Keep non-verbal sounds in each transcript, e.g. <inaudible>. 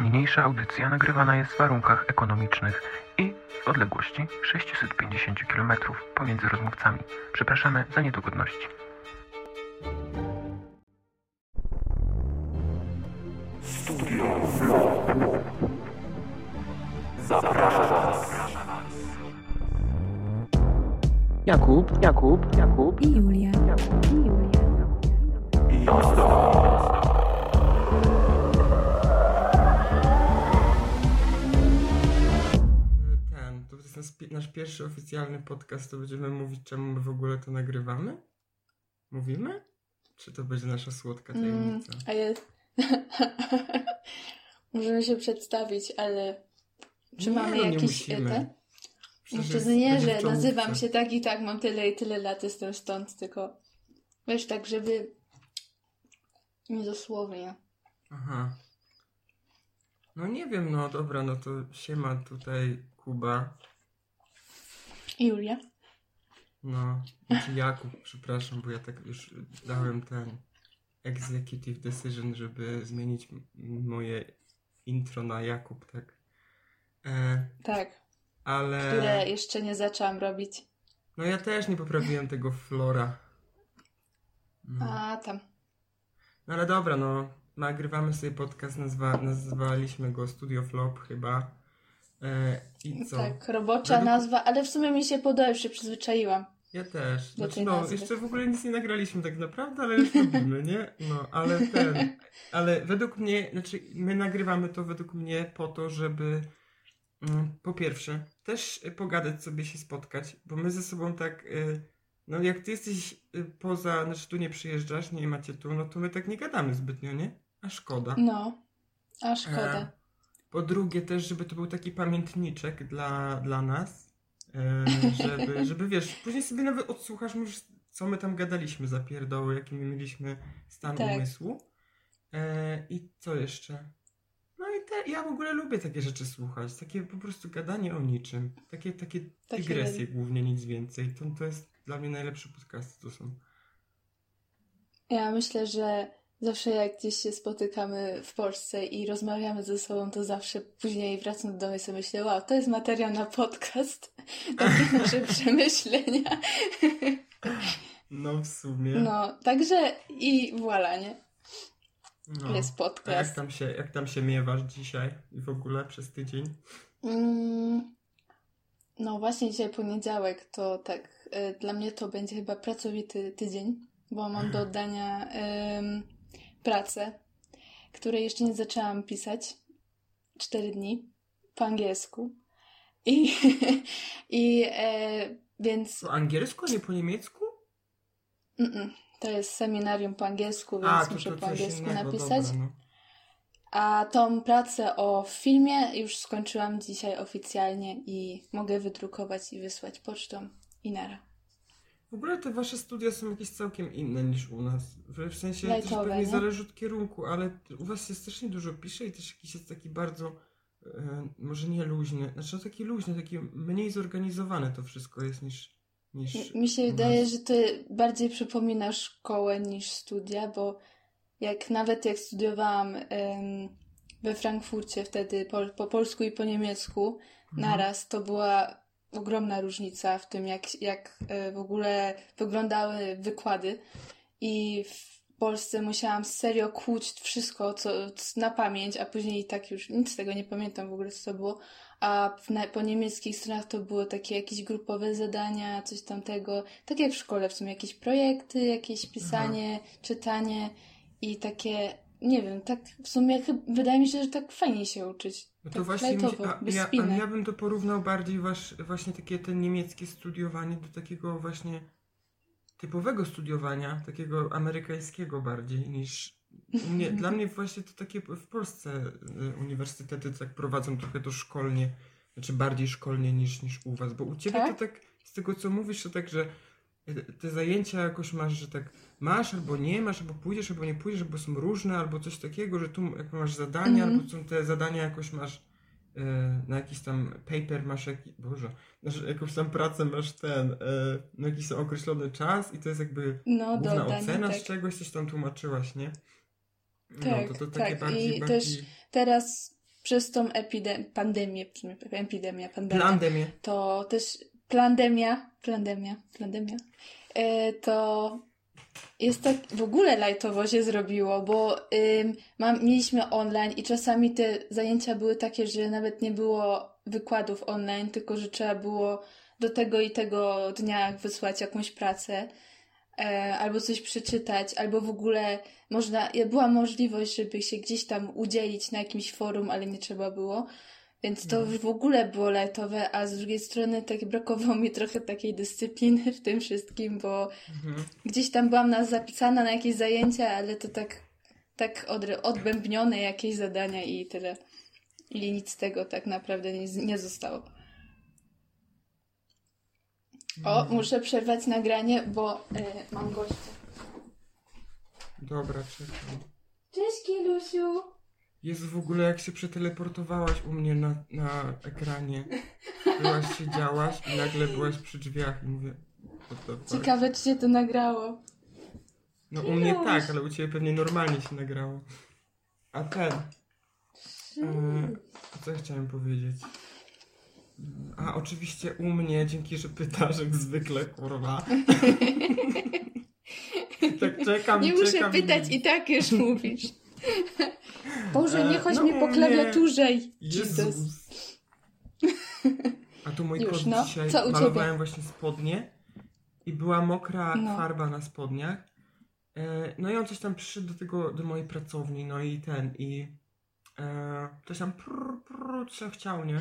Niniejsza audycja nagrywana jest w warunkach ekonomicznych i w odległości 650 km pomiędzy rozmówcami. Przepraszamy za niedogodności. Jakub, Jakub, Jakub. I Julia. I Julia. Ten, to nasz, pi- nasz pierwszy oficjalny podcast, to będziemy mówić, czemu my w ogóle to nagrywamy? Mówimy? Czy to będzie nasza słodka Mm, tajemnica? a jest. <laughs> Możemy się przedstawić, ale czy Nie, mamy no jakiś ten? Przecież nie, że nazywam się tak i tak, mam tyle i tyle lat, jestem stąd, tylko wiesz, tak, żeby nie dosłownie. Aha. No nie wiem, no dobra, no to siema tutaj Kuba. Julia. No, znaczy Jakub, przepraszam, bo ja tak już dałem ten executive decision, żeby zmienić moje intro na Jakub, tak. E, Tak, ale... które jeszcze nie zaczęłam robić. No ja też nie poprawiłem tego Flora. No. A tam. no ale dobra, no nagrywamy sobie podcast, nazwa, nazwaliśmy go Studio Flop chyba. E, I co? Tak, robocza Według- nazwa, ale w sumie mi się podoba, już się przyzwyczaiłam. Ja też. Znaczy, no, nazwy. jeszcze w ogóle nic nie nagraliśmy tak naprawdę, ale już robimy, nie? No, ale ten. Ale według mnie, znaczy, my nagrywamy to według mnie po to, żeby mm, po pierwsze też pogadać sobie, się spotkać, bo my ze sobą tak. Y, no, jak ty jesteś y, poza, znaczy tu nie przyjeżdżasz, nie macie tu, no to my tak nie gadamy zbytnio, nie? A szkoda. No, a szkoda. E, Po drugie też, żeby to był taki pamiętniczek dla, dla nas, e, <laughs> żeby, żeby wiesz, później sobie nawet odsłuchasz, możesz, co my tam gadaliśmy za pierdoły, jaki my mieliśmy stan Tak. umysłu. E, I co jeszcze? No i te, ja w ogóle lubię takie rzeczy słuchać, takie po prostu gadanie o niczym, takie, takie dygresje głównie, nic więcej. To, to jest dla mnie najlepsze podcasty, to są. Ja myślę, że zawsze jak gdzieś się spotykamy w Polsce i rozmawiamy ze sobą, to zawsze później wracam do domu i sobie myślę, wow, to jest materiał na podcast. <laughs> Takie nasze przemyślenia. No w sumie. No, także i voilà, nie? No. Jest A jak podcast. tam, się, jak tam się miewasz dzisiaj i w ogóle przez tydzień? Mm, no właśnie dzisiaj poniedziałek, to tak, y, dla mnie to będzie chyba pracowity tydzień, bo mam do <laughs> oddania ym, pracę, której jeszcze nie zaczęłam pisać. Cztery dni po angielsku. I, <laughs> i e, więc Po angielsku, a nie po niemiecku? mm, to jest seminarium po angielsku, więc A, to, muszę to po angielsku innego, napisać. Dobra, no. A tą pracę o filmie już skończyłam dzisiaj oficjalnie i mogę wydrukować i wysłać pocztą i nara. W ogóle te wasze studia są jakieś całkiem inne niż u nas. W sensie też Lightowe, pewnie nie? zależy od kierunku, ale u was się strasznie dużo pisze i też jakiś jest taki bardzo, e, może nie luźny, znaczy no taki luźny, taki mniej zorganizowany to wszystko jest niż... niż Mi- się wydaje, że to bardziej przypomina szkołę niż studia, bo jak nawet jak studiowałam em, we Frankfurcie wtedy po, po polsku i po niemiecku Mhm. naraz, to była ogromna różnica w tym, jak, jak e, w ogóle wyglądały wykłady. I w Polsce musiałam serio kłuć wszystko co, na pamięć, a później tak już nic z tego nie pamiętam w ogóle, co to było. A na, po niemieckich stronach to było takie jakieś grupowe zadania, coś tamtego. Tak jak w szkole, w sumie jakieś projekty, jakieś pisanie, czytanie i takie, nie wiem, tak w sumie wydaje mi się, że tak fajnie się uczyć. No tak to właśnie mi się, a, ja, a ja bym to porównał bardziej wasz, właśnie takie te niemieckie studiowanie do takiego właśnie typowego studiowania, takiego amerykańskiego bardziej niż nie, dla mnie właśnie to takie w Polsce y, uniwersytety tak prowadzą trochę to szkolnie, znaczy bardziej szkolnie niż, niż u was, bo u ciebie Tak? to tak z tego co mówisz to tak, że te zajęcia jakoś masz, że tak masz albo nie masz, albo pójdziesz, albo nie pójdziesz, albo są różne, albo coś takiego, że tu jak masz zadania, Mhm. albo są te zadania jakoś masz e, na jakiś tam paper masz jakiś, boże, znaczy jakąś tam pracę masz ten, e, na jakiś tam określony czas i to jest jakby No, główna ocena tak. z czegoś, coś tam tłumaczyłaś, nie? No Tak, to to takie tak. bardziej, I bardziej... też Teraz przez tą epidemię, pandemię, epidemia, pandemia, Plandemię. to też plandemia, plandemia, plandemia, e, to jest tak w ogóle lajtowo się zrobiło, bo ym, mam, mieliśmy online i czasami te zajęcia były takie, że nawet nie było wykładów online, tylko że trzeba było do tego i tego dnia wysłać jakąś pracę e, albo coś przeczytać, albo w ogóle można, była możliwość, żeby się gdzieś tam udzielić na jakimś forum, ale nie trzeba było. Więc to w ogóle było lajtowe, a z drugiej strony tak brakowało mi trochę takiej dyscypliny w tym wszystkim, bo Mhm. gdzieś tam byłam na, zapisana na jakieś zajęcia, ale to tak, tak od, odbębnione jakieś zadania i tyle. I nic z tego tak naprawdę nie, nie zostało. O, muszę przerwać nagranie, bo y, mam gościa. Dobra, czekaj. Cześć, Kilusiu! Jezu, w ogóle jak się przeteleportowałaś u mnie na, na ekranie. Byłaś, siedziałaś i nagle byłaś przy drzwiach i mówię... Ciekawe, czy się to nagrało. No u mnie tak, ale u ciebie pewnie normalnie się nagrało. A ten... E, co ja chciałem powiedzieć? A oczywiście u mnie, dzięki, że pytasz jak zwykle, kurwa. <laughs> tak czekam, Nie muszę czekam pytać i tak już mówisz. Boże, nie E, chodź no mi po klawiaturze. Jezus. A tu mój Już, kot no. dzisiaj Co malowałem właśnie spodnie i była mokra No. farba na spodniach. E, no i on coś tam przyszedł do tego, do mojej pracowni, no i ten, i e, coś tam prr, prr, tam chciał, nie?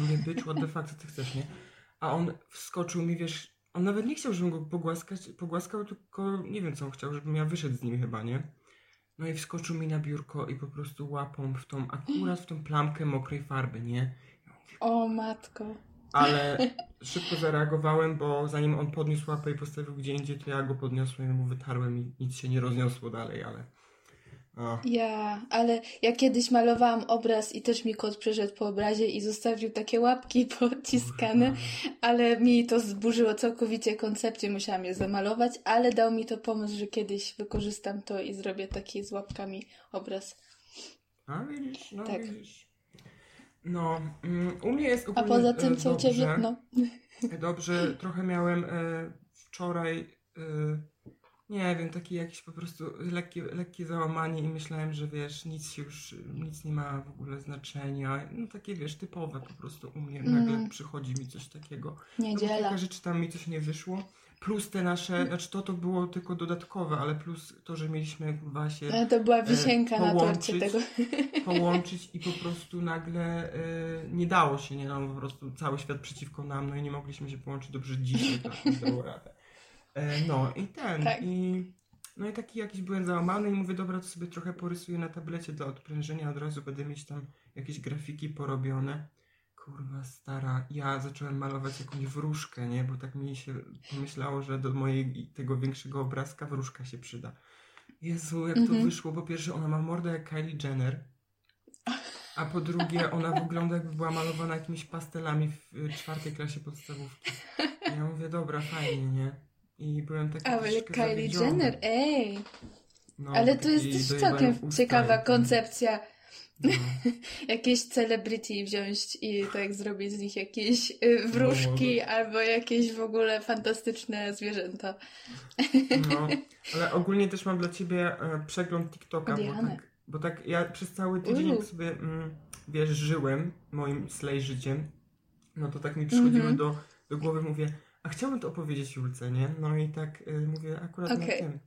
Mówię, bitch, what the fuck, co ty chcesz, nie? A on wskoczył mi, wiesz, on nawet nie chciał, żebym go pogłaskać, pogłaskał, tylko nie wiem, co on chciał, żebym ja wyszedł z nim chyba, nie? No i wskoczył mi na biurko i po prostu łapą w tą, akurat w tą plamkę mokrej farby, nie? O matko. Ale <laughs> szybko zareagowałem, bo zanim on podniósł łapę i postawił gdzie indziej, to ja go podniosłem i mu wytarłem i nic się nie rozniosło dalej, ale... Ja, ale ja kiedyś malowałam obraz i też mi kot przeszedł po obrazie i zostawił takie łapki <laughs> pociskane, <laughs> ale mi to zburzyło całkowicie koncepcję, musiałam je zamalować, ale dał mi to pomysł, że kiedyś wykorzystam to i zrobię taki z łapkami obraz. A widzisz, no Tak. widzisz. No, mm, u mnie jest A poza e, tym, co u dobrze. ciebie? No. Dobrze, trochę miałem e, wczoraj, e, nie wiem, taki jakiś po prostu lekkie, lekkie załamanie i myślałem, że wiesz, nic się już, nic nie ma w ogóle znaczenia. No takie wiesz, typowe po prostu u mnie nagle Mm. przychodzi mi coś takiego. No, Niedziela. kilka rzeczy tam mi coś nie wyszło. Plus te nasze, znaczy to to było tylko dodatkowe, ale plus to, że mieliśmy chyba się No, to była wisienka na torcie tego. <laughs> połączyć i po prostu nagle e, nie dało się, nie no, po prostu cały świat przeciwko nam, no i nie mogliśmy się połączyć dobrze dzisiaj, tak nie dało radę. E, no i ten, Tak. i no i taki jakiś byłem załamany i mówię, dobra, to sobie trochę porysuję na tablecie dla odprężenia, od razu będę mieć tam jakieś grafiki porobione. Kurwa stara, ja zacząłem malować jakąś wróżkę, nie, bo tak mi się pomyślało, że do mojej tego większego obrazka wróżka się przyda. Jezu, jak to Mhm. wyszło, po pierwsze ona ma mordę jak Kylie Jenner, a po drugie ona wygląda jakby była malowana jakimiś pastelami w y, czwartej klasie podstawówki. Ja mówię, dobra, fajnie, nie? I byłem taki Ale Kylie zawiedziony. Jenner, ej! No, Ale to jest też całkiem ciekawa koncepcja. No. <laughs> Jakieś celebrity wziąć i tak zrobić z nich jakieś y, wróżki No. albo jakieś w ogóle fantastyczne zwierzęta. No, <laughs> ale ogólnie też mam dla ciebie e, przegląd TikToka, bo tak, bo tak ja przez cały tydzień Uuu. jak sobie, mm, wiesz, żyłem moim slay życiem, no to tak mi przychodziły Mhm. do, do głowy, mówię, a chciałbym to opowiedzieć Julce, nie? No i tak y, mówię akurat Okej. na tym.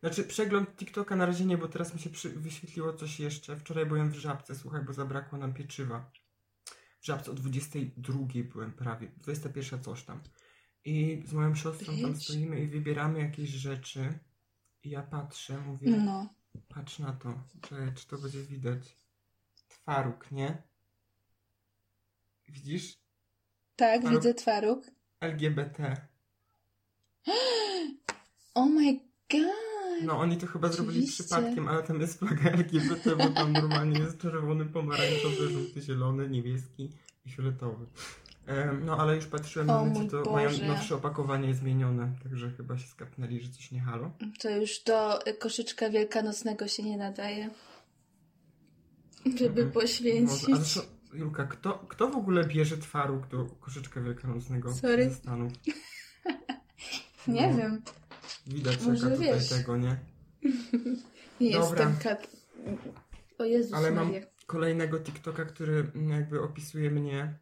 Znaczy przegląd TikToka na razie nie, bo teraz mi się przy, wyświetliło coś jeszcze. Wczoraj byłem w Żabce, słuchaj, bo zabrakło nam pieczywa. W Żabce o 22 byłem prawie, 21 coś tam. I z moją siostrą tam stoimy i wybieramy jakieś rzeczy. I ja patrzę, mówię, No. patrz na to, czy, czy to będzie widać. Twaróg, nie? Widzisz? Tak, widzę twaróg. LGBT. <gasps> Oh my god! No oni to chyba zrobili Oczywiście. przypadkiem, ale tam jest flaga LGBT, bo tam normalnie jest czerwony, pomarańczowy, żółty, zielony, niebieski i fioletowy. No ale już patrzyłem, na mój to mają Boże. nowsze opakowanie zmienione, także chyba się skapnęli, że coś nie halo. To już do y, koszyczka wielkanocnego się nie nadaje. żeby Mhm. poświęcić. Może, Julka, kto, kto w ogóle bierze twaróg do koszyczka wielkanocnego Sorry. ze Stanów? <laughs> Nie No, wiem, Widać Może jaka tutaj wiesz. tego, nie? <laughs> nie jestem kat... O Jezus Ale mam Maria. kolejnego TikToka, który jakby opisuje mnie.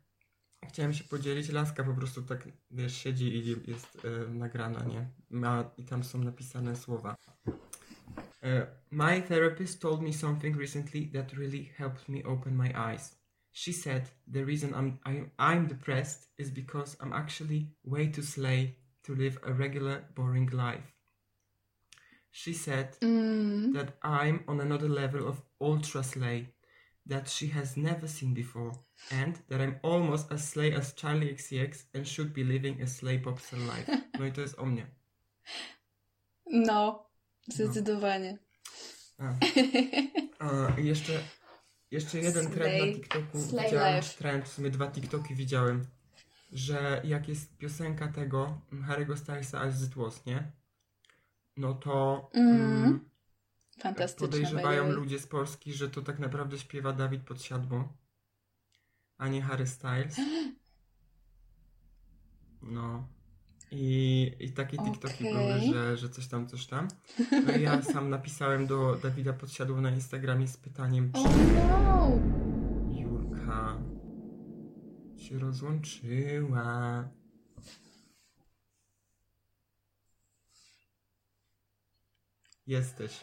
Chciałem się podzielić. Laska po prostu tak, wiesz, siedzi i jest e, nagrana, nie? Ma, I tam są napisane słowa. E, my therapist told me something recently that really helped me open my eyes. She said the reason I'm, I, I'm depressed is because I'm actually way too slay to live a regular, boring life. She said Mm, that I'm on another level of ultra slay that she has never seen before, and that I'm almost as slay as Charlie XCX and should be living a slay popstar life. <laughs> No i to jest o mnie. no, zdecydowanie. A, <laughs> a i jeszcze, jeszcze jeden trend na Slay. TikToku Slay widziałem, life. trend, w sumie dwa TikToki widziałem, że jak jest piosenka tego Harry'ego Stylesa As It Was, nie? No to Mhm. mm, Fantastyczne. Podejrzewają ludzie z Polski, że to tak naprawdę śpiewa Dawid Podsiadło, a nie Harry Styles. <gasps> No. I, i takie TikToki Okej. były, że, że coś tam, coś tam. No i ja <laughs> sam napisałem do Dawida Podsiadło na Instagramie z pytaniem, czy no! Julka się rozłączyła. Jesteś.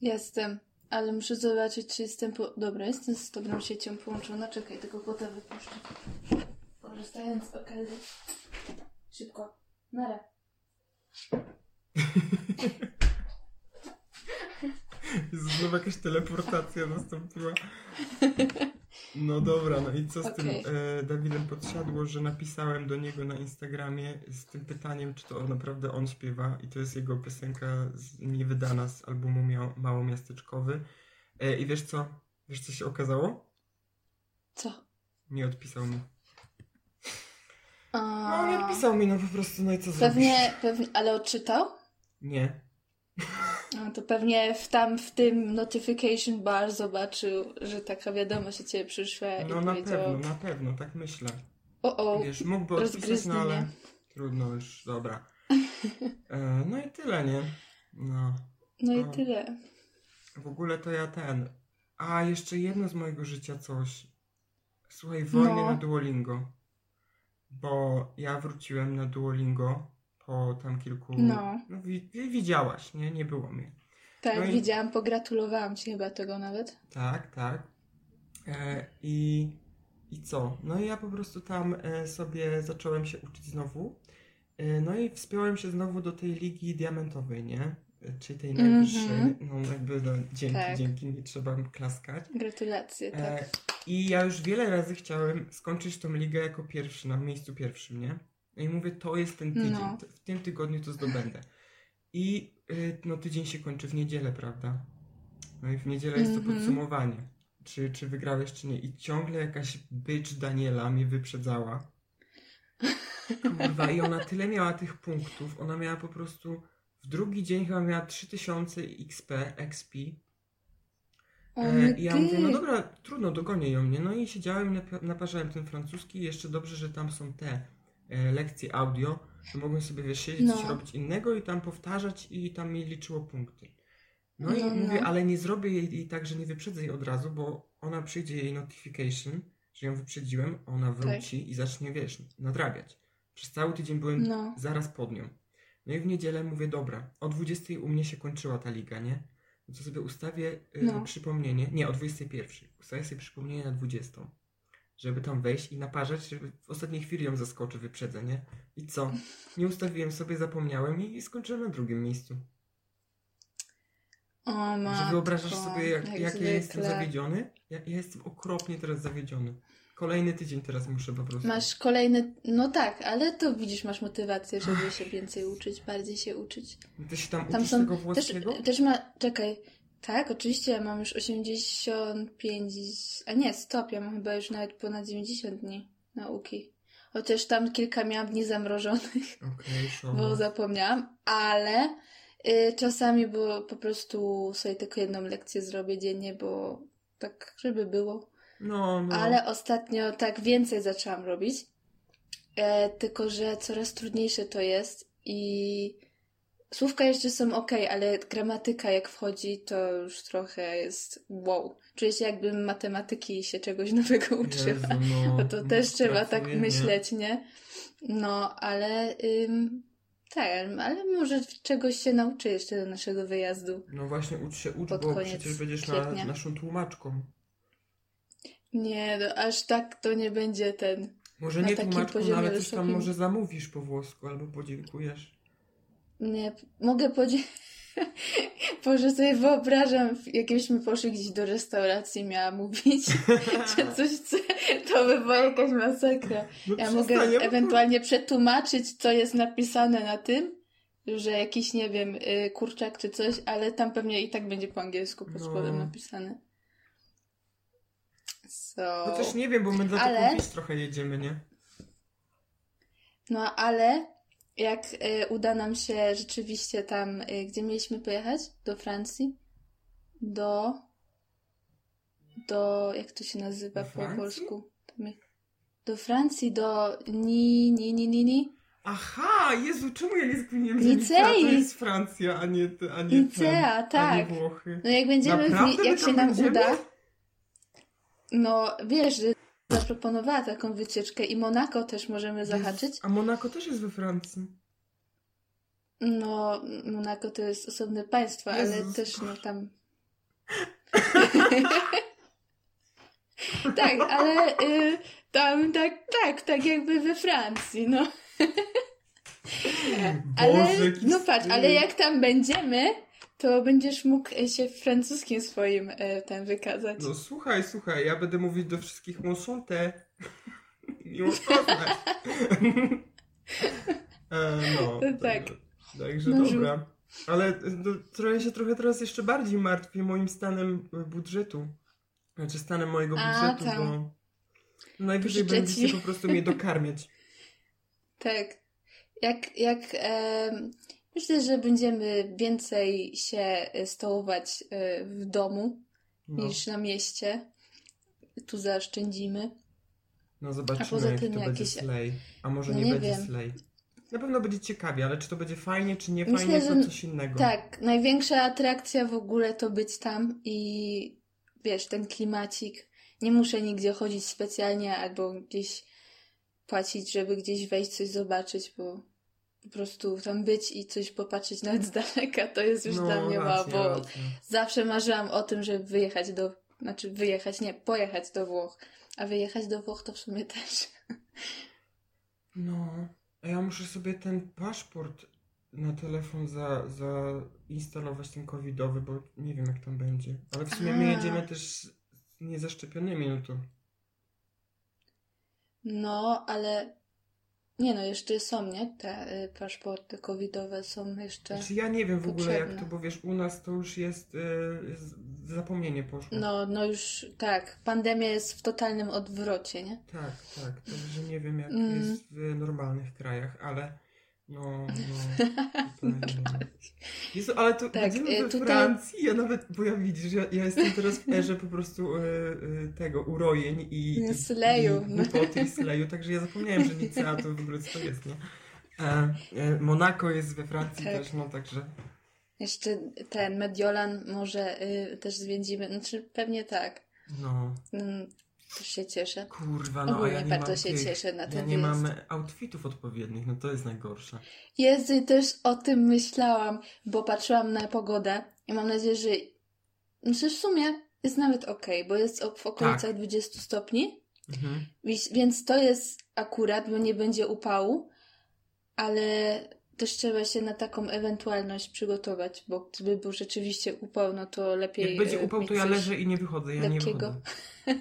Jestem, ale muszę zobaczyć, czy jestem po... Dobra, jestem z dobrą siecią połączona. Czekaj, tego kota wypuszczę. Korzystając z okazji. Szybko. Nara. <laughs> Znowu jakaś teleportacja nastąpiła. No dobra, no i co z tym Okej. e, Dawidem podsiadło, że napisałem do niego na Instagramie z tym pytaniem, czy to naprawdę on śpiewa i to jest jego piosenka z, niewydana z albumu Mia- Małomiasteczkowy. E, I wiesz co? Wiesz co się okazało? Co? Nie odpisał mi. A... No nie odpisał mi, no po prostu, no i co zrobisz? Pewnie, pewnie, ale odczytał? Nie. No to pewnie w tam w tym notification bar zobaczył, że taka wiadomość od ciebie przyszła No i na powiedział pewno, na pewno, tak myślę. o o, Wiesz, mógłby odpisać, no ale trudno już, dobra. <laughs> E, no i tyle, nie? No. no i o. tyle. W ogóle to ja ten. A, jeszcze jedno z mojego życia coś. Słuchaj, wojny No. na Duolingo. Bo ja wróciłem na Duolingo po tam kilku... No. wi- widziałaś, nie? Nie było mnie. Tak, No i- widziałam, pogratulowałam ci chyba tego nawet. Tak, tak. E, I, I co? No i ja po prostu tam e, sobie zacząłem się uczyć znowu. E, no i wspiąłem się znowu do tej ligi diamentowej, nie? E, Czyli tej najwyższej. No jakby no, dzięki, Tak. dzięki, nie trzeba klaskać. Gratulacje, tak. E, I ja już wiele razy chciałem skończyć tą ligę jako pierwszy, na miejscu pierwszym, nie? No i mówię, to jest ten tydzień, No. w tym tygodniu to zdobędę. I y, no tydzień się kończy w niedzielę, prawda? No i w niedzielę jest to Mhm. podsumowanie. Czy, czy wygrałeś, czy nie. I ciągle jakaś bycz Daniela mnie wyprzedzała. <laughs> Kurwa, i ona tyle miała tych punktów, ona miała po prostu drugi dzień chyba miała 3000 XP, XP. E, I ja mówię, no dobra, trudno, dogonię ją, nie? No i siedziałem, nap- naparzałem ten francuski i jeszcze dobrze, że tam są te e, lekcje audio, że mogłem sobie, wiesz, siedzieć, coś No. robić innego i tam powtarzać i tam mi liczyło punkty. No, i No, mówię, no. ale nie zrobię jej, jej tak, że nie wyprzedzę jej od razu, bo ona przyjdzie jej notification, że ją wyprzedziłem, ona wróci i zacznie, wiesz, nadrabiać. Przez cały tydzień byłem No. zaraz pod nią. No i w niedzielę mówię, dobra, o 20 u mnie się kończyła ta liga, nie? No to sobie ustawię y, No. przypomnienie, nie, o 21. Ustawię sobie przypomnienie na 20. Żeby tam wejść i naparzać, żeby w ostatniej chwili ją zaskoczy, wyprzedzę, nie? I co? Nie ustawiłem sobie, zapomniałem i skończyłem na drugim miejscu. O Że matko, wyobrażasz sobie, jak, jak, ja zwykle. jestem zawiedziony? Ja, ja jestem okropnie teraz zawiedziony. Kolejny tydzień teraz muszę po prostu. Masz kolejny, no tak, ale to widzisz, masz motywację, żeby się więcej uczyć, bardziej się uczyć. Ty się tam, Tam są tego też, włoskiego? też ma, czekaj, tak, oczywiście ja mam już 85, a nie, stop, ja mam chyba już nawet ponad 90 dni nauki. Chociaż tam kilka miałam dni zamrożonych, <laughs> okay, bo zapomniałam, ale Y, czasami, bo po prostu sobie tylko jedną lekcję zrobię dziennie, bo tak, żeby było. No, no. Ale ostatnio tak więcej zaczęłam robić. E, tylko, że coraz trudniejsze to jest i słówka jeszcze są ok, ale gramatyka jak wchodzi, to już trochę jest wow. Czuję się jakbym matematyki się czegoś <laughs> nowego uczyła. Jezu, no. No to też trzeba tak myśleć, nie? No, ale ym, tak, ale może czegoś się nauczę jeszcze do naszego wyjazdu. No właśnie, ucz się, ucz, bo przecież będziesz na, naszą tłumaczką. Nie, no, aż tak to nie będzie ten. Może Na nie takim tłumaczką, no, ale coś tam może zamówisz po włosku albo podziękujesz. Nie, mogę powiedzieć. <laughs> Boże, sobie wyobrażam, jakbyśmy poszli gdzieś do restauracji, miała mówić, <laughs> czy coś, co, to by była jakaś masakra. No Ja mogę ewentualnie przetłumaczyć, co jest napisane na tym, że jakiś, nie wiem, y, kurczak czy coś, ale tam pewnie i tak będzie po angielsku pod No. spodem napisane. So... Chociaż nie wiem, bo my dla Ale- trochę jedziemy, nie? No ale jak y, uda nam się rzeczywiście tam, y, gdzie mieliśmy pojechać? Do Francji? Do. Do. Jak to się nazywa po polsku? Do Francji, do Ni, Ni, Ni, Ni, Ni. Aha, Jezu, czemu ja nie skminiłem, że. Nicea to jest Francja, a nie, a nie Nicea, ten, a nie tak. Włochy. No jak będziemy, w, Naprawdę jak się nam będziemy? uda. No wiesz, że zaproponowała taką wycieczkę i Monako też możemy zahaczyć. A Monako też jest we Francji. No, Monako to jest osobne państwo, ale Jezus też no tam. <laughs> tak, ale y, tam tak, tak, tak jakby we Francji, no. Ale, Boże, no patrz, ale jak tam będziemy, to będziesz mógł się w francuskim swoim e, tam wykazać. No słuchaj, słuchaj, ja będę mówić do wszystkich monsanté. <laughs> Miło poznać. <laughs> e, no, tak. Także, No, dobra. Ale no, trochę się trochę teraz jeszcze bardziej martwię moim stanem e, budżetu. Znaczy stanem mojego A, budżetu, tam. bo najwyżej Życzę będziecie ci. po prostu mnie dokarmiać. <laughs> Tak. Jak, jak em, myślę, że będziemy więcej się e, stołować e, w domu No, niż na mieście. Tu zaoszczędzimy. no a zobaczymy, poza jaki tym to będzie jakieś- slay. A może No nie, nie będzie wiem. slay. Na pewno będzie ciekawie, ale czy to będzie fajnie, czy nie Myślę, fajnie, to coś innego. Tak, największa atrakcja w ogóle to być tam i wiesz, ten klimacik. Nie muszę nigdzie chodzić specjalnie albo gdzieś płacić, żeby gdzieś wejść, coś zobaczyć, bo po prostu tam być i coś popatrzeć nawet z daleka to jest już no, dla mnie wow, bo racja. zawsze marzyłam o tym, żeby wyjechać do, znaczy wyjechać, nie, pojechać do Włoch, a wyjechać do Włoch to w sumie też. No, a ja muszę sobie ten paszport na telefon za, zainstalować ten covidowy, bo nie wiem jak tam będzie. Ale w sumie my A. jedziemy też z niezaszczepionymi, no to... No, ale nie no, jeszcze są, nie? Te y, paszporty covidowe są jeszcze. Znaczy ja nie wiem w ogóle jak to, bo wiesz, u nas to już jest, y, zapomnienie poszło. No, no już tak. Pandemia jest w totalnym odwrocie, nie? Tak, tak, także nie wiem jak Mm. jest w normalnych krajach, ale no, no, <laughs> tutaj, Jezu, ale to Tak, będziemy we tutaj- Francji, ja nawet, bo ja widzisz, ja, ja jestem teraz w erze po prostu y, y, tego, urojeń i, i, Sleju. i głupoty i sleju, także ja zapomniałem, że Nicea to w ogóle co to jest, nie? E, e, Monako jest we Francji Tak. też, no także... Jeszcze ten Mediolan może y, też zwiedzimy. Znaczy, pewnie tak. No, Mm, też się cieszę. kurwa, no a Ogólnie ja nie bardzo mam się tych, cieszę na Ja ten nie wyjazd. mam outfitów odpowiednich, no to jest najgorsze. Jezu, i też o tym myślałam, bo patrzyłam na pogodę i mam nadzieję, że znaczy w sumie jest nawet okej, bo jest w okolicach Tak. 20 stopni, Mhm. Więc to jest akurat, bo nie będzie upału, ale też trzeba się na taką ewentualność przygotować, bo gdyby był rzeczywiście upał, no to lepiej Jak będzie e, upał, to ja leżę i nie wychodzę, ja nie wychodzę. <laughs>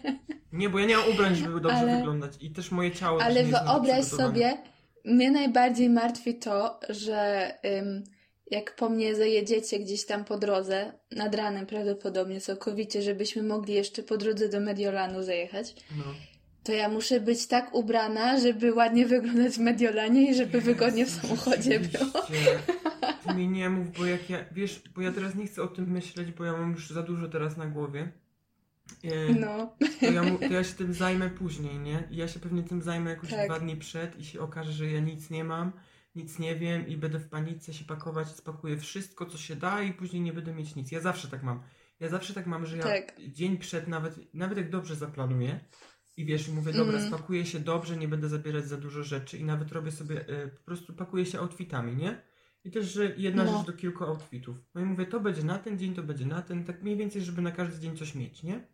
Nie, bo ja nie mam ubrań, żeby dobrze Ale- wyglądać i też moje ciało Ale wyobraź sobie, mnie najbardziej martwi to, że ym, jak po mnie zajedziecie gdzieś tam po drodze, nad ranem prawdopodobnie całkowicie, żebyśmy mogli jeszcze po drodze do Mediolanu zajechać, No. To ja muszę być tak ubrana, żeby ładnie wyglądać w Mediolanie i żeby wygodnie w samochodzie było. Ty mi nie mów, bo jak ja, wiesz, bo ja teraz nie chcę o tym myśleć, bo ja mam już za dużo teraz na głowie. E, No, to, ja, to ja się tym zajmę później, nie? I ja się pewnie tym zajmę jakoś Tak. dwa dni przed i się okaże, że ja nic nie mam, nic nie wiem i będę w panice się pakować, spakuję wszystko, co się da i później nie będę mieć nic. Ja zawsze tak mam. Ja zawsze tak mam, że ja Tak. dzień przed nawet, nawet jak dobrze zaplanuję i wiesz, mówię, dobra, Mhm. spakuję się dobrze, nie będę zabierać za dużo rzeczy i nawet robię sobie, e, po prostu pakuję się outfitami, nie? I też, że jedna No. rzecz do kilku outfitów. No i mówię, to będzie na ten dzień, to będzie na ten, tak mniej więcej, żeby na każdy dzień coś mieć, nie?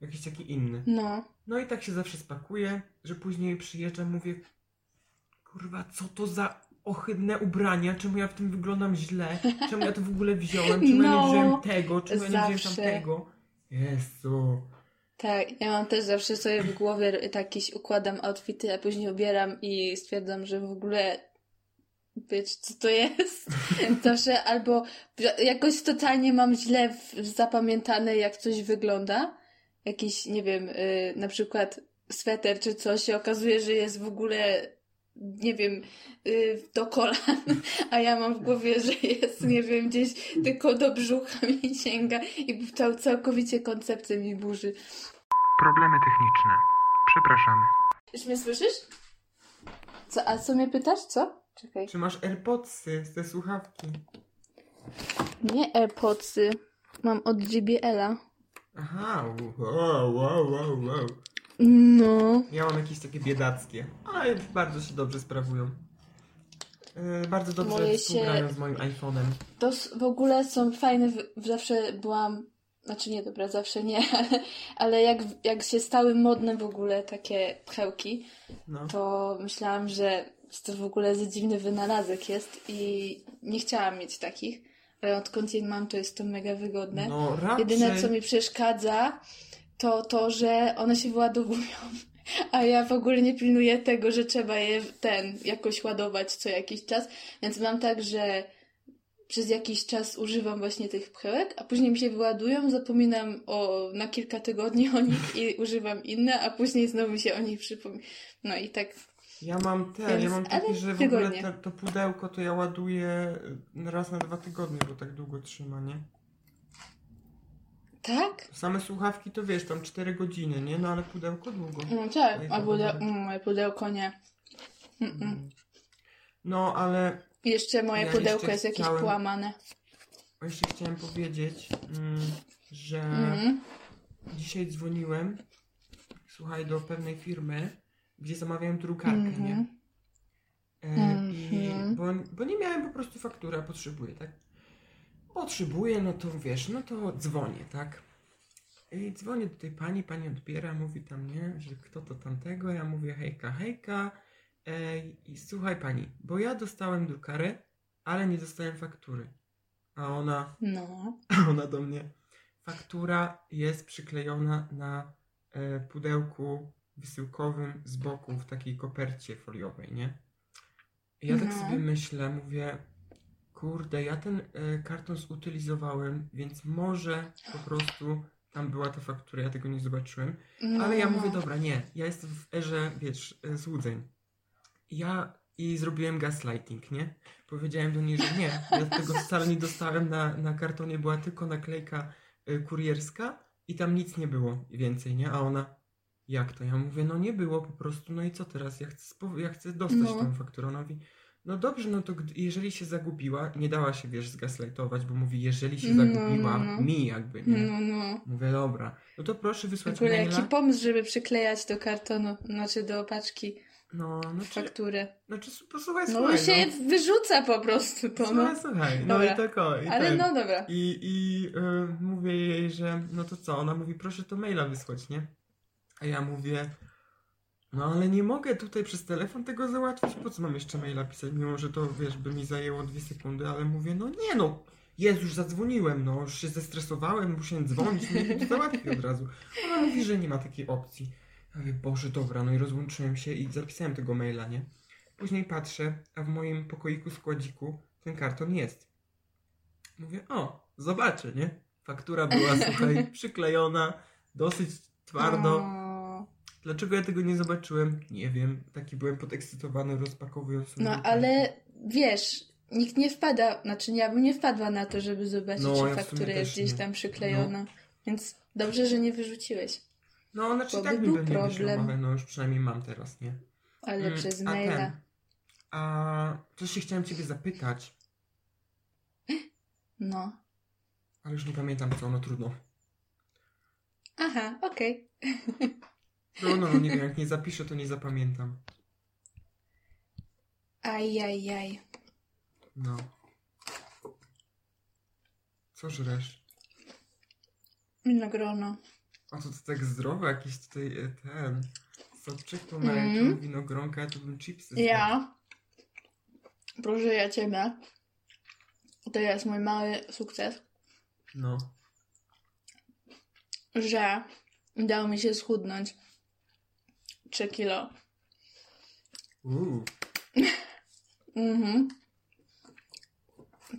Jakiś taki inny. no. No i tak się zawsze spakuję, że później przyjeżdżam, mówię, kurwa, co to za ohydne ubrania, czemu ja w tym wyglądam źle, czemu ja to w ogóle wziąłem, czemu ja No, nie wziąłem tego, czemu ja nie wziąłem tamtego. Jezu. Tak, ja mam też zawsze sobie w głowie jakieś układam outfity, a później ubieram i stwierdzam, że w ogóle być, co to jest? <laughs> Zawsze albo jakoś totalnie mam źle zapamiętane, jak coś wygląda. Jakiś, nie wiem, y, na przykład sweter czy coś się okazuje, że jest w ogóle, nie wiem, y, do kolan, <laughs> a ja mam w głowie, że jest, nie wiem, gdzieś tylko do brzucha mi sięga i cał, całkowicie koncepcja mi burzy. Problemy techniczne. Przepraszamy. Już mnie słyszysz? Co, a co mnie pytasz? Co? Czekaj. Czy masz AirPodsy, te słuchawki? Nie AirPodsy. Mam od JBL-a. Aha, wow, wow, wow, wow. No. Ja mam jakieś takie biedackie, ale bardzo się dobrze sprawują. Yy, bardzo dobrze Moje współgrają się- z moim iPhone'em. To w ogóle są fajne. Zawsze byłam. Znaczy nie, dobra, zawsze nie, <laughs> ale, ale jak, jak się stały modne w ogóle takie pchełki, No. to myślałam, że to w ogóle za dziwny wynalazek jest i nie chciałam mieć takich. Ale odkąd je mam, to jest to mega wygodne. No raczej... Jedyne, co mi przeszkadza, to to, że one się wyładowują. <laughs> A ja w ogóle nie pilnuję tego, że trzeba je ten jakoś ładować co jakiś czas. Więc mam tak, że przez jakiś czas używam właśnie tych pchełek, a później mi się wyładują, zapominam o, na kilka tygodni o nich i używam inne, a później znowu mi się o nich przypomina. No i tak. Ja mam te, Więc- ja mam takie, ale że w ogóle to, to pudełko to ja ładuję y, raz na dwa tygodnie, bo tak długo trzyma, nie? Tak? Same słuchawki to wiesz, tam 4 godziny, nie? No ale pudełko długo. No tak, Oj, a to pudeł, dobra. mm, moje pudełko nie. Mm-mm. No ale Jeszcze moje Ja pudełko jeszcze jest jakieś chciałem- połamane. jeszcze chciałem powiedzieć, mm, że Mm. dzisiaj dzwoniłem, słuchaj, do pewnej firmy, gdzie zamawiałem drukarkę, Mhm. nie? E, I Mhm. bo, bo nie miałem po prostu faktury, a potrzebuję, tak? Potrzebuję, no to wiesz, no to dzwonię, tak? I dzwonię do tej pani, pani odbiera, mówi tam, nie, że kto to tamtego, ja mówię hejka, hejka. E, I słuchaj pani, bo ja dostałem drukarę, ale nie dostałem faktury. A ona, No. <laughs> ona do mnie, faktura jest przyklejona na e, pudełku wysyłkowym z boku w takiej kopercie foliowej, nie? I ja tak No. sobie myślę, mówię, kurde, ja ten e, karton zutylizowałem, więc może po prostu tam była ta faktura, ja tego nie zobaczyłem. no. Ale ja mówię, dobra, nie, ja jestem w erze, wiesz, e, złudzeń. Ja i zrobiłem gaslighting, nie? Powiedziałem do niej, że nie, ja tego wcale nie dostałem, na, na kartonie była tylko naklejka y, kurierska i tam nic nie było więcej, nie? A ona, jak to? Ja mówię, no nie było po prostu, no i co teraz? Ja chcę, ja chcę dostać No. tą fakturę. Ona mówi, no dobrze, no to jeżeli się zagubiła, nie dała się, wiesz, zgaslightować, bo mówi, jeżeli się No, zagubiła, no, no. mi jakby, nie? No, no. Mówię, dobra, no to proszę W wysłać ogóle maila. jaki pomysł, żeby przyklejać do kartonu, znaczy do paczki No, no czy, fakturę. Znaczy, posłuchaj, No słuchaj, bo się wyrzuca po prostu to, Słuchaj, no. słuchaj, no Dobra. i tak o, i Ale ten. no dobra. I, i y, mówię jej, że no to co? Ona mówi, proszę to maila wysłać, nie? A ja mówię, no ale nie mogę tutaj przez telefon tego załatwić, po co mam jeszcze maila pisać, mimo że to, wiesz, by mi zajęło dwie sekundy, ale mówię, no nie no, jest, już zadzwoniłem, no, już się zestresowałem, musiałem dzwonić, nie to załatwić od razu. Ona mówi, że nie ma takiej opcji. Ja mówię, Boże, dobra, no i rozłączyłem się i zapisałem tego maila, nie? Później patrzę, a w moim pokoiku składziku ten karton jest. Mówię, o, zobaczę, nie? Faktura była, <laughs> słuchaj, przyklejona, dosyć twardo. Dlaczego ja tego nie zobaczyłem? Nie wiem. Taki byłem podekscytowany, rozpakowując. No ale wiesz, nikt nie wpada, znaczy ja bym nie wpadła na to, żeby zobaczyć, No, czy ja faktura jest gdzieś nie. tam przyklejona. Więc dobrze, że nie wyrzuciłeś. No, znaczy Bo tak by pewnie problem. ale no już przynajmniej mam teraz, nie? Ale Mm, przez a maila. ten, A coś się chciałem ciebie zapytać, <gasps> No. ale już nie pamiętam co, no trudno. Aha, okej. No, no, no, nie wiem, <laughs> jak nie zapiszę, to nie zapamiętam. Ajajaj. No. Co żresz? Winogrono. A to, to tak zdrowe, jakiś tutaj e, ten... Soczek pomarańczowy, winogronka, to bym chipsy zjadł. Ja, proszę ja ciebie, to jest mój mały sukces, No. że udało mi się schudnąć 3 kilo. Uuu. Mhm.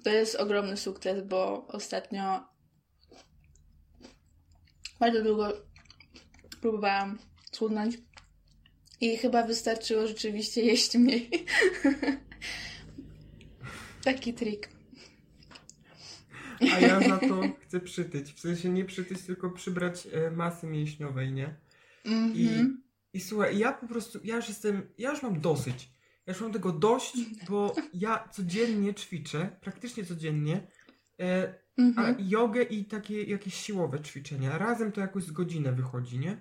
To jest ogromny sukces, bo ostatnio bardzo długo próbowałam schudnąć i chyba wystarczyło rzeczywiście jeść mniej. <laughs> Taki trik. A ja za to chcę przytyć. W sensie nie przytyć, tylko przybrać e, masy mięśniowej, nie? I, Mhm. I słuchaj, ja po prostu, ja już jestem, ja już mam dosyć. Ja już mam tego dość, bo ja codziennie ćwiczę, praktycznie codziennie, e, a Mhm. jogę i takie jakieś siłowe ćwiczenia. Razem to jakoś z godzinę wychodzi, nie?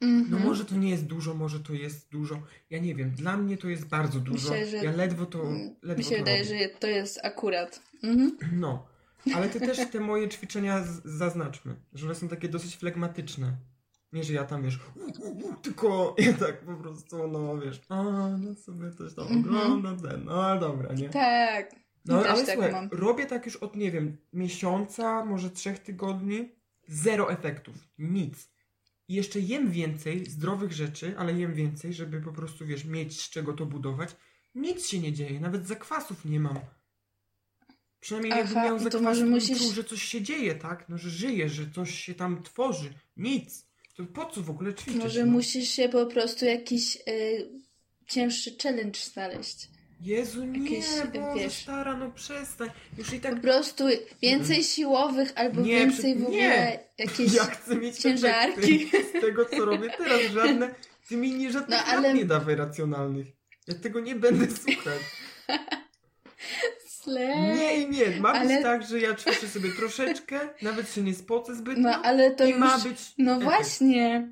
Mhm. No może to nie jest dużo, może to jest dużo. Ja nie wiem, dla mnie to jest bardzo dużo. Myślę, że- Ja ledwo to, Mm, ledwo Mi się to wydaje, robię. że to jest akurat. Mhm. No, ale ty też <laughs> te moje ćwiczenia z- zaznaczmy, że one są takie dosyć flegmatyczne. Nie, że ja tam wiesz, u, u, u, tylko <laughs> ja tak po prostu, no wiesz, a no sobie coś tam Mhm. oglądam, ten, no ale dobra, nie? Tak. No też ale tak słuchaj, mam. robię tak już od, nie wiem, miesiąca, może trzech tygodni, zero efektów, nic. I jeszcze jem więcej zdrowych rzeczy, ale jem więcej, żeby po prostu, wiesz, mieć z czego to budować. Nic się nie dzieje, nawet zakwasów nie mam. Przynajmniej jakbym Aha, miał no to musisz- czuł, że coś się dzieje, tak? No, że żyje, że coś się tam tworzy. Nic. To po co w ogóle ćwiczyć? Może no? musisz się po prostu jakiś y, cięższy challenge znaleźć. Jezu, nie, jakieś, Boże, wiesz- stara, no przestań. Już i Po tak prostu więcej siłowych albo Nie, więcej w ogóle nie. jakieś... Ja chcę mieć ciężarki. <laughs> z tego, co robię teraz. Żadne, ty mi nie żadnych No, ale- nie dawaj racjonalnych. Ja tego nie będę słuchać. Sle... Nie i nie. Ma być Ale- tak, że ja ćwiczę sobie troszeczkę, nawet się nie spocę zbytnio. No ale to I już... ma być No właśnie.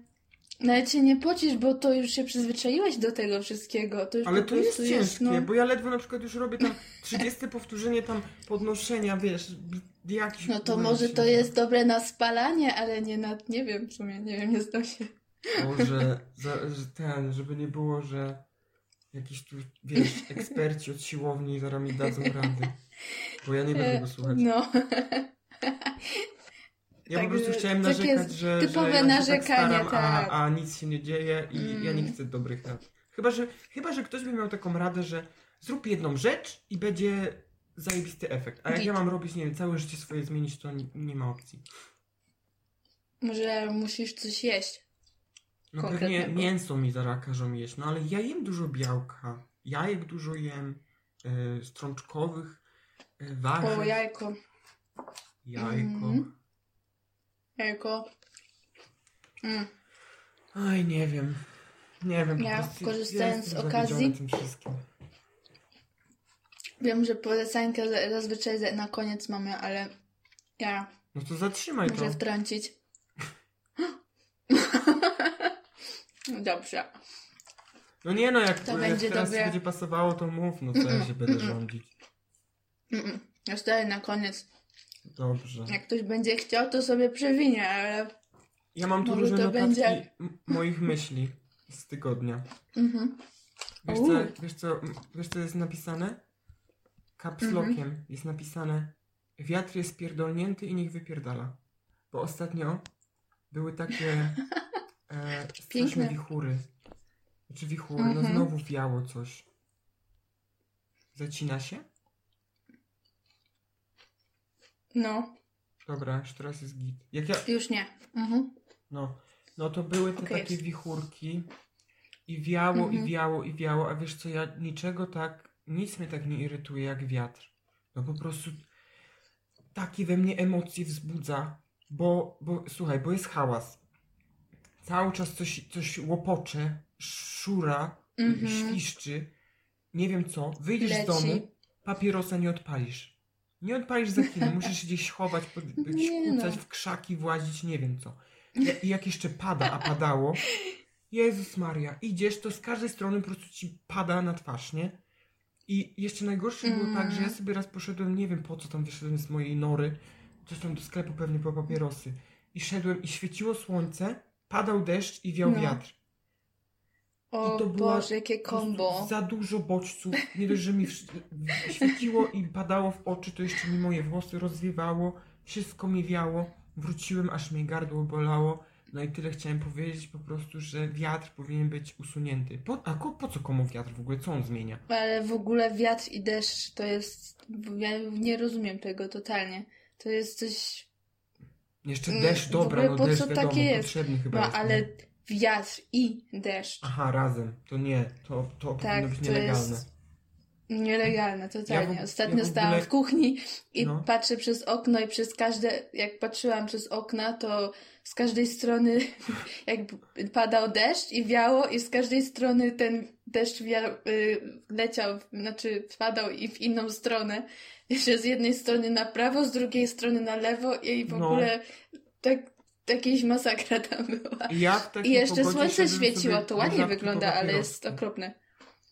Nawet się nie pocisz, bo to już się przyzwyczaiłeś do tego wszystkiego. To już Ale to jest ciężkie, no... bo ja ledwo na przykład już robię tam 30 <laughs> powtórzenie tam podnoszenia, wiesz, jakiś... No to może się- to jest dobre na spalanie, ale nie na... Nie wiem w sumie, nie wiem, nie znam się. Może, <laughs> za, że ten, żeby nie było, że jakiś tu, wiesz, eksperci od siłowni zaraz mi dadzą rady. Bo ja nie będę go słuchać. No. Ja po tak, prostu że chciałem narzekać, że, typowe że ja się narzekanie, tak staram, tak. a, a nic się nie dzieje i Mm. ja nie chcę dobrych rad. Chyba że, chyba, że ktoś by miał taką radę, że zrób jedną rzecz i będzie zajebisty efekt. A jak Git. ja mam robić, nie wiem, całe życie swoje zmienić, to nie, nie ma opcji. Może musisz coś jeść. No pewnie mięso mi zaraz każą jeść, no ale ja jem dużo białka. Jajek dużo jem, y, strączkowych, y, warzyw, O, jajko. jajko. Mhm. Jajko. Mm. Oj, nie wiem. Nie wiem, Ja, korzystając z okazji- tym wszystkim. Wiem, że polecankę za- zazwyczaj za- na koniec mamy, ale ja No to zatrzymaj muszę to. wtrącić. <laughs> Dobrze. No nie no, jak, To jak będzie teraz dobre. będzie pasowało, to mów, no co ja się będę rządzić. Zostaje na koniec. Dobrze. Jak ktoś będzie chciał, to sobie przewinie, ale... Ja mam tu Może różne to notatki będzie- moich myśli z tygodnia. Mhm. Wiesz Uuu. co, wiesz, co, wiesz co jest napisane? Kapslokiem Mhm. jest napisane Wiatr jest pierdolnięty i niech wypierdala. Bo ostatnio były takie <laughs> e, straszne Piękne. wichury. Znaczy wichury, no Mhm. znowu wiało coś. Zacina się? No, Dobra, już teraz jest git. Jak ja, już nie. Mhm. no, no to były te Okej, takie jest. wichurki i wiało, Mhm. i wiało, i wiało, a wiesz co, ja niczego tak, nic mnie tak nie irytuje jak wiatr. No po prostu takie we mnie emocje wzbudza, bo, bo słuchaj, bo jest hałas. Cały czas coś, coś łopocze, szura, Mhm. świszczy, nie wiem co. Wyjdziesz Leci. z domu, papierosa nie odpalisz. Nie odpalisz za chwilę, musisz się gdzieś chować, gdzieś <laughs> Nie kucać no. w krzaki, włazić, nie wiem co. I- jak jeszcze pada, a padało, Jezus Maria, idziesz, to z każdej strony po prostu ci pada na twarz, nie? I jeszcze najgorsze było tak, że ja Mm. sobie raz poszedłem, nie wiem po co tam wyszedłem z mojej nory, coś tam do sklepu pewnie po papierosy. I szedłem i świeciło słońce, padał deszcz i wiał No. wiatr. O I to Boże, jakie kombo. Za dużo bodźców. Nie dość, że mi świeciło i padało w oczy, to jeszcze mi moje włosy rozwiewało, wszystko mi wiało. Wróciłem, aż mnie gardło bolało. No i tyle chciałem powiedzieć po prostu, że wiatr powinien być usunięty. Po, a ko, po co komu wiatr w ogóle? Co on zmienia? Ale w ogóle wiatr i deszcz to jest. Ja nie rozumiem tego totalnie. To jest coś. Jeszcze Mm, deszcz, dobra, no deszcz co wiadomo, takie jest? potrzebny chyba No jest. ale nie? Wiatr i deszcz. Aha, razem. To nie, to, to Tak, powinno być to nielegalne. jest nielegalne, totalnie. Ja Ostatnio ja w stałam ogóle- w kuchni i No. patrzę przez okno i przez każde, jak patrzyłam przez okna, to z każdej strony <laughs> jakby padał deszcz i wiało i z każdej strony ten deszcz wiał, y, leciał, znaczy spadał i w inną stronę. <laughs> Że z jednej strony na prawo, z drugiej strony na lewo i w No. ogóle tak, jakieś masakra tam była. Ja I jeszcze słońce świeciło, to ładnie wygląda, ale jest okropne.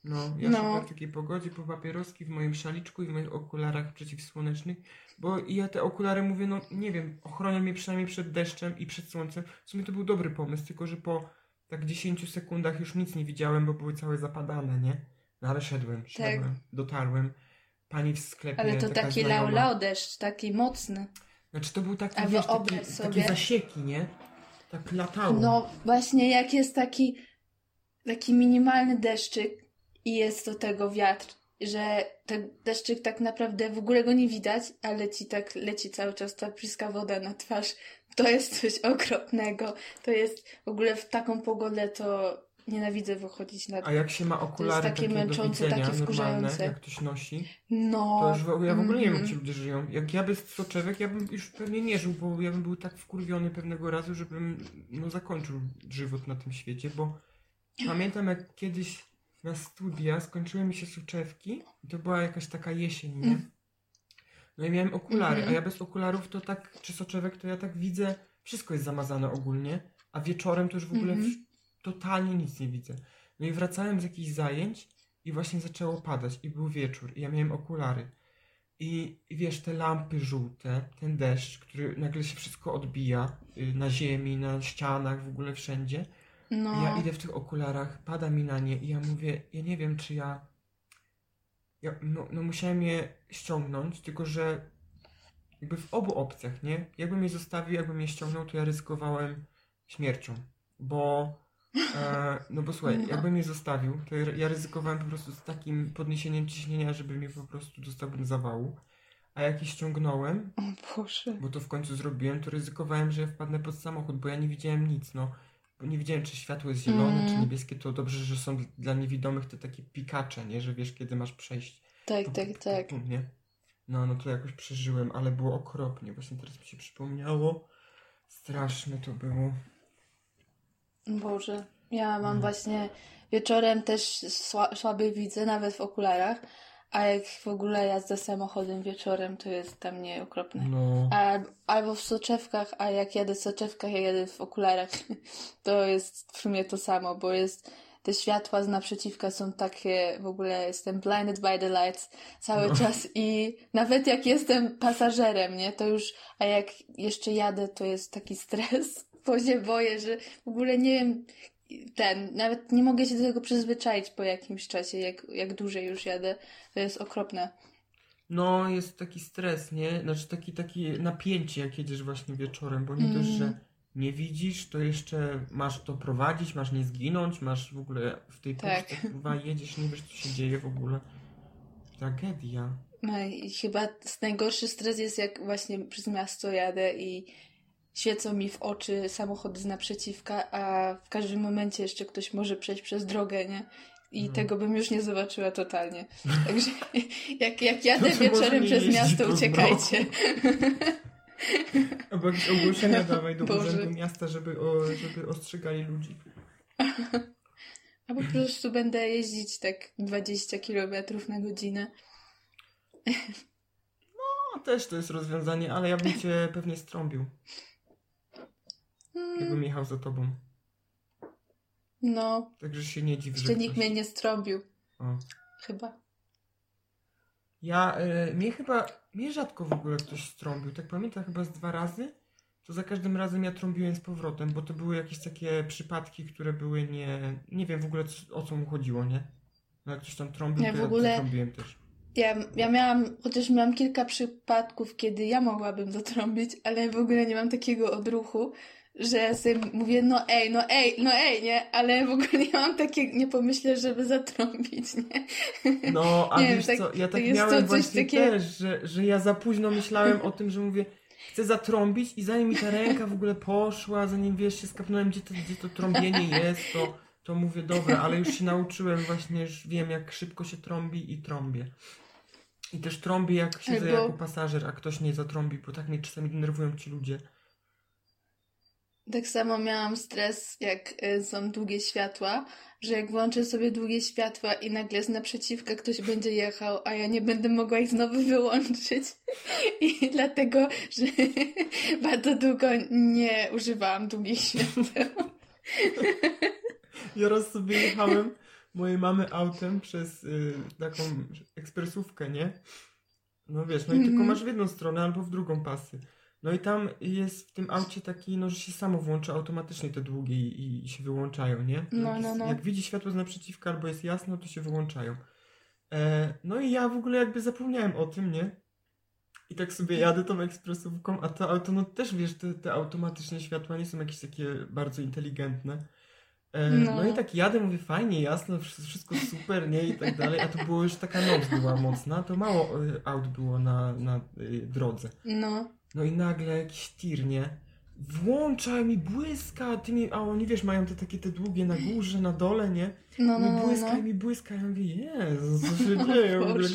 No, ja No. w takiej pogodzie po papieroski w moim szaliczku i w moich okularach przeciwsłonecznych, bo ja te okulary mówię, no nie wiem, ochronią mnie przynajmniej przed deszczem i przed słońcem. W sumie to był dobry pomysł, tylko że po tak 10 sekundach już nic nie widziałem, bo były całe zapadane, nie? No ale szedłem, szedłem, dotarłem. Pani w sklepie, Tak. Ale to taki lau lau deszcz, taki mocny. Znaczy to był taki, A wiesz, taki, takie zasieki, nie? Tak latało. No właśnie jak jest taki taki minimalny deszczyk i jest do tego wiatr, że ten deszczyk tak naprawdę w ogóle go nie widać, ale ci tak leci cały czas ta pryska woda na twarz. To jest coś <laughs> okropnego. To jest w ogóle w taką pogodę to nienawidzę wychodzić na A jak się ma okulary takie takie, męczące, widzenia, takie wkurzające. jak ktoś nosi, No. To już ja w ogóle nie wiem, jak mhm. ci ludzie żyją. Jak ja bez soczewek, ja bym już pewnie nie żył, bo ja bym był tak wkurwiony pewnego razu, żebym no, zakończył żywot na tym świecie, bo pamiętam jak kiedyś na studia skończyły mi się soczewki i to była jakaś taka jesień, nie? No i miałem okulary, Mhm. a ja bez okularów to tak, czy soczewek, to ja tak widzę, wszystko jest zamazane ogólnie, a wieczorem to już w ogóle Mhm. w, totalnie nic nie widzę. No i wracałem z jakichś zajęć i właśnie zaczęło padać i był wieczór i ja miałem okulary. I, I wiesz, te lampy żółte, ten deszcz, który nagle się wszystko odbija y, na ziemi, na ścianach, w ogóle wszędzie. No. I ja idę w tych okularach, pada mi na nie i ja mówię, ja nie wiem, czy ja. ja no, no musiałem je ściągnąć, tylko że jakby w obu opcjach, nie? Jakbym je zostawił, jakbym je ściągnął, to ja ryzykowałem śmiercią. Bo. E, no bo słuchaj, No. jakbym je zostawił, to ja ryzykowałem po prostu z takim podniesieniem ciśnienia, żeby mi po prostu dostałbym zawału. A jak je ściągnąłem, O Boże. bo to w końcu zrobiłem, to ryzykowałem, że ja wpadnę pod samochód, bo ja nie widziałem nic, no. Bo nie wiedziałem, czy światło jest zielone, Mm. czy niebieskie, to dobrze, że są dla niewidomych te takie pikacze, nie? Że wiesz, kiedy masz przejść. Tak, tak, tak. Nie? No, no to jakoś przeżyłem, ale było okropnie. Właśnie teraz mi się przypomniało. Straszne to było. Boże. Ja mam No. właśnie wieczorem też sła, słabiej widzę, nawet w okularach, a jak w ogóle jazda samochodem wieczorem, to jest dla mnie okropne. No. A, albo w soczewkach, a jak jadę w soczewkach, ja jadę w okularach. <laughs> To jest w sumie to samo, bo jest te światła z naprzeciwka są takie, w ogóle jestem blinded by the lights cały No. czas i nawet jak jestem pasażerem, nie, to już, a jak jeszcze jadę, to jest taki <laughs> stres, bo się boję, że w ogóle nie wiem, ten, nawet nie mogę się do tego przyzwyczaić po jakimś czasie, jak, jak dłużej już jadę, to jest okropne. No, jest taki stres, nie? Znaczy taki, taki napięcie, jak jedziesz właśnie wieczorem, bo nie dość, Mm. że nie widzisz, to jeszcze masz to prowadzić, masz nie zginąć, masz w ogóle w tej Tak. puszce, kurwa, jedziesz, nie wiesz, co się dzieje w ogóle. Tragedia. No i chyba najgorszy stres jest jak właśnie przez miasto jadę i świecą mi w oczy samochody z naprzeciwka, a w każdym momencie jeszcze ktoś może przejść przez drogę, nie? i No. tego bym już nie zobaczyła totalnie. <laughs> Także jak, jak jadę To wieczorem przez miasto, uciekajcie. Albo jakieś ogłoszenia <laughs> dawaj do Boże. urzędu miasta, żeby, o, żeby ostrzegali ludzi. A po prostu będę jeździć tak 20 km na godzinę. No też to jest rozwiązanie, ale ja bym cię pewnie strąbił, Mm, jakbym jechał za tobą. No, Także się nie dziw, że jeszcze nikt ktoś- mnie nie strąbił. O. Chyba. Ja, e, mnie chyba, mnie rzadko w ogóle ktoś strąbił, tak pamiętam chyba z dwa razy, to za każdym razem ja trąbiłem z powrotem, bo to były jakieś takie przypadki, które były nie, nie wiem w ogóle o co mu chodziło, nie? No jak ktoś tam trąbił, Ja to w ja ogóle- trąbiłem też. Ja, ja miałam, chociaż miałam kilka przypadków, kiedy ja mogłabym dotrąbić, ale w ogóle nie mam takiego odruchu, że sobie mówię, no ej, no ej, no ej, nie? Ale w ogóle nie mam takiego, nie pomyślę, żeby zatrąbić, nie? No, <laughs> a Nie wiem, wiesz tak- co, ja tak to miałem właśnie takie- też, że, że ja za późno myślałem o tym, że mówię, chcę zatrąbić i zanim mi ta ręka w ogóle poszła, zanim wiesz, się skapnąłem, gdzie to, gdzie to trąbienie jest, to, to mówię, dobra, ale już się nauczyłem właśnie, już wiem, jak szybko się trąbi i trąbię. I też trąbię, jak siedzę Albo- jako pasażer, a ktoś nie zatrąbi, bo tak mnie czasami denerwują ci ludzie. Tak samo miałam stres, jak y, są długie światła, że jak włączę sobie długie światła i nagle z naprzeciwka ktoś będzie jechał, a ja nie będę mogła ich znowu <laughs> wyłączyć. I dlatego, że <laughs> bardzo długo nie używałam długich świateł. <laughs> Ja raz sobie jechałem mojej mamy autem przez y, taką ekspresówkę, nie? No wiesz, no i tylko Mhm. masz w jedną stronę albo w drugą pasy. No i tam jest w tym aucie taki, no że się samo włącza automatycznie te długie i, i się wyłączają, nie? No, jak, no, no. jak widzi światło z naprzeciwka albo jest jasno, to się wyłączają. E, no i ja w ogóle jakby zapomniałem o tym, nie? I tak sobie jadę tą ekspresówką, a to auto, no też wiesz, te, te automatyczne światła nie są jakieś takie bardzo inteligentne. E, no. No. i tak jadę, mówię fajnie, jasno, wsz- wszystko super, nie? I tak dalej, a to było już taka noc była mocna, to mało y, aut było na, na y, drodze. No, No i nagle jakiś tir, nie? Włącza mi błyska, tymi, a oni wiesz, mają te takie te długie na górze, na dole, nie? no, no, mi no, błyska, no. i mi błyska, ja mówię, Jezu, co się dzieje? W ogóle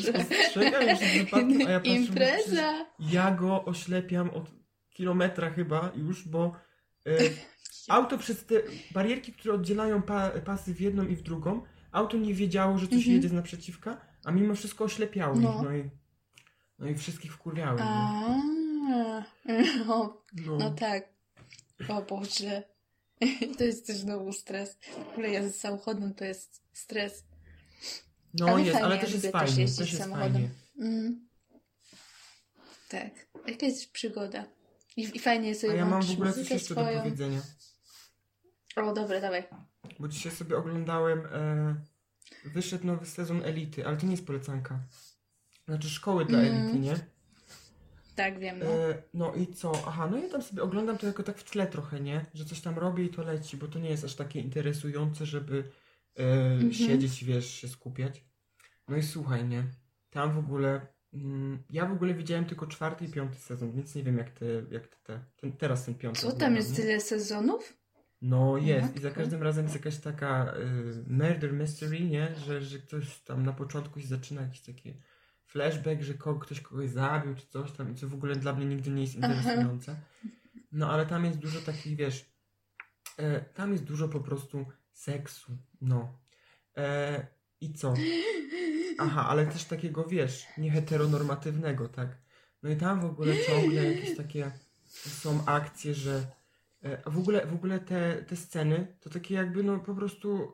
a ja patrzę, mówię, Impreza! ja go oślepiam od kilometra chyba już, bo y, <laughs> auto przez te barierki, które oddzielają pa, pasy w jedną i w drugą, auto nie wiedziało, że coś Mhm. jedzie z naprzeciwka, a mimo wszystko oślepiało No. ich, no i, no i wszystkich wkurwiały. nie? <laughs> No, No. no tak. O Boże. <laughs> To jest też znowu stres. W ogóle jazda samochodem to jest stres. No Ale jest, fajnie, ale też jest lubię też fajnie, jeździć też jest samochodem. fajnie. Mm. Tak. Jakaś przygoda. I, I fajnie jest A sobie ja mam w ogóle coś jeszcze do swoją. powiedzenia. O, dobra, dawaj. Bo dzisiaj sobie oglądałem, e, wyszedł nowy sezon Elity, ale to nie jest polecanka. Znaczy szkoły dla Mhm. Elity, nie? Tak, wiem, no. E, no i co? Aha, no ja tam sobie oglądam to jako tak w tle trochę, nie? Że coś tam robię i to leci, bo to nie jest aż takie interesujące, żeby e, Mhm. siedzieć wiesz, się skupiać. No i słuchaj, nie? Tam w ogóle, mm, ja w ogóle widziałem tylko czwarty i piąty sezon, więc nie wiem jak te, jak te, te ten, teraz ten piąty Co tam oglądam, jest nie? tyle sezonów? No jest i za każdym razem jest jakaś taka y, murder mystery, nie? Że, że ktoś tam na początku się zaczyna jakiś taki flashback, że ktoś kogoś zabił czy coś tam i co w ogóle dla mnie nigdy nie jest Aha. interesujące. No ale tam jest dużo takich, wiesz, e, tam jest dużo po prostu seksu, no. E, I co? Aha, ale też takiego, wiesz, nieheteronormatywnego, tak? No i tam w ogóle ciągle jakieś takie są akcje, że e, a w ogóle, w ogóle te, te sceny to takie jakby no po prostu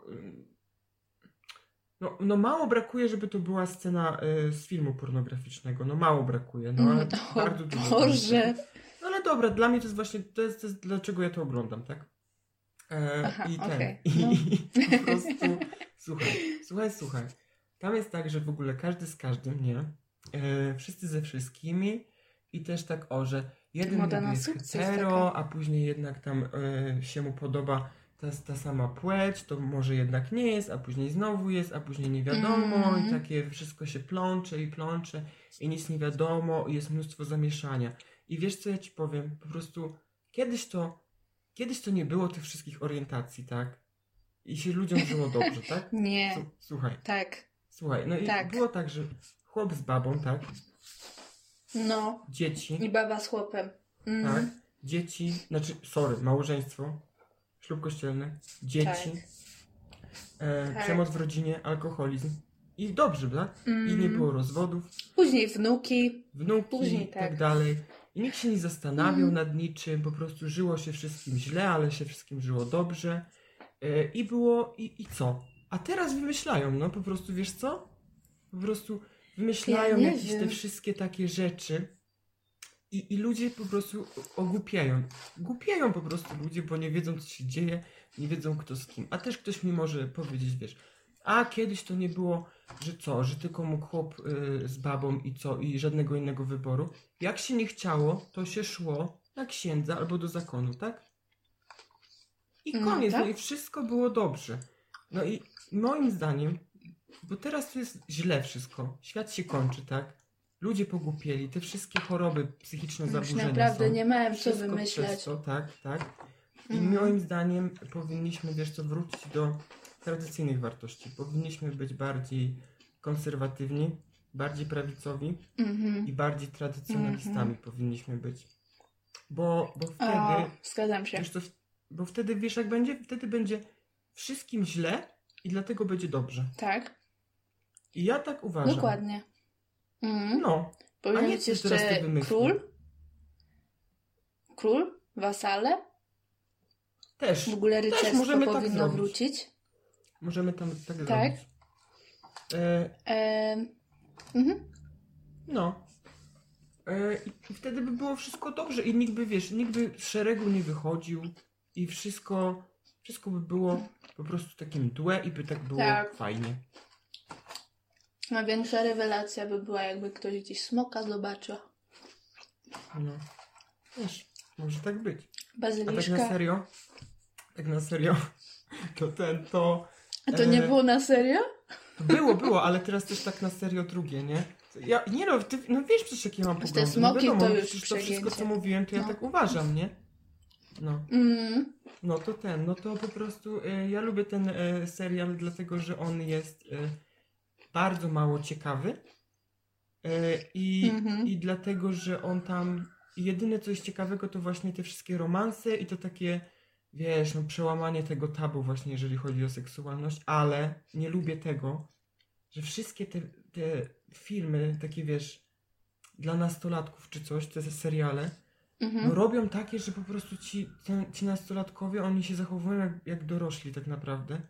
no, no mało brakuje, żeby to była scena e, z filmu pornograficznego. No mało brakuje, no ale Mm, o bardzo dużo. Boże. No ale dobra, dla mnie to jest właśnie, to jest, to jest dlaczego ja to oglądam, tak? E, Aha, I ten, i, no. i <laughs> po prostu, słuchaj, słuchaj, słuchaj. Tam jest tak, że w ogóle każdy z każdym, nie? E, wszyscy ze wszystkimi i też tak o, że jeden Moda jest hetero, taka. a później jednak tam e, się mu podoba ta, ta sama płeć, to może jednak nie jest, a później znowu jest, a później nie wiadomo i Mhm. takie wszystko się plącze i plącze i nic nie wiadomo i jest mnóstwo zamieszania. I wiesz co ja ci powiem? Po prostu kiedyś to, kiedyś to nie było tych wszystkich orientacji, tak? i się ludziom żyło dobrze, tak? <laughs> Nie. Słuchaj, Tak. słuchaj, no i Tak. było tak, że chłop z babą, tak? No. Dzieci, I baba z chłopem. Mm. tak? Dzieci, znaczy, sorry, małżeństwo, ślub kościelny, dzieci, Tak. e, Tak. przemoc w rodzinie, alkoholizm. I dobrze, tak? I Mm. nie było rozwodów, Później wnuki. wnuki Później i tak. tak dalej. I nikt się nie zastanawiał Mhm. nad niczym, po prostu żyło się wszystkim źle, ale się wszystkim żyło dobrze. E, I było, i, i co? A teraz wymyślają, no po prostu, wiesz co? Po prostu wymyślają Ja jakieś te wiem. wszystkie takie rzeczy i, i ludzie po prostu ogłupiają. Głupiają po prostu ludzie, bo nie wiedzą, co się dzieje, nie wiedzą, kto z kim. A też ktoś mi może powiedzieć, wiesz, a kiedyś to nie było, że co, że tylko mógł chłop y, z babą i co, i żadnego innego wyboru. Jak się nie chciało, to się szło na księdza albo do zakonu, tak? I No koniec, no, tak. i wszystko było dobrze. No i moim zdaniem, bo teraz to jest źle wszystko, świat się kończy, tak? Ludzie pogłupieli, te wszystkie choroby psychiczne Już zaburzenia naprawdę są. nie miałem co Wszystko wymyślać. Przez to, tak, tak. I Mhm. moim zdaniem powinniśmy, wiesz co, wrócić do tradycyjnych wartości. Powinniśmy być bardziej konserwatywni, bardziej prawicowi Mhm. i bardziej tradycjonalistami powinniśmy być. Bo, bo wtedy, O, zgadzam się. wiesz bo wtedy wiesz jak będzie? Wtedy będzie wszystkim źle i dlatego będzie dobrze. Tak, I ja tak uważam. dokładnie. Mhm. No, Powinien być jeszcze król. Król, wasale. też. W ogóle rycerstwo możemy tak powinno zrobić. wrócić. Możemy tam tak, Tak. zrobić. E, Em, mhm. No. E, I wtedy by było wszystko dobrze i nikt by, wiesz, nikt by z szeregu nie wychodził i wszystko, wszystko by było po prostu takim dłe i by tak było Tak. fajnie. A większa rewelacja by była, jakby ktoś gdzieś smoka zobaczył. No. Wiesz, może tak być. A tak Bazyliszka. na serio, tak na serio, to ten, to... A to nie e, było na serio? Było, było, ale teraz też tak na serio drugie, nie? Ja, nie no, ty, no wiesz przecież jakie mam Te poglądy. smoki no wiadomo, to już przecież to wszystko co mówiłem, to ja No. tak uważam, nie? No. Mm. No to ten, no to po prostu e, ja lubię ten e, serial, dlatego że on jest bardzo mało ciekawy e, i, Mhm. i dlatego, że on tam jedyne co jest ciekawego to właśnie te wszystkie romanse i to takie wiesz, no przełamanie tego tabu właśnie jeżeli chodzi o seksualność, ale nie lubię tego, że wszystkie te, te filmy takie wiesz dla nastolatków czy coś, te seriale Mhm. no robią takie, że po prostu ci, ci, ci nastolatkowie, oni się zachowują jak, jak dorośli tak naprawdę.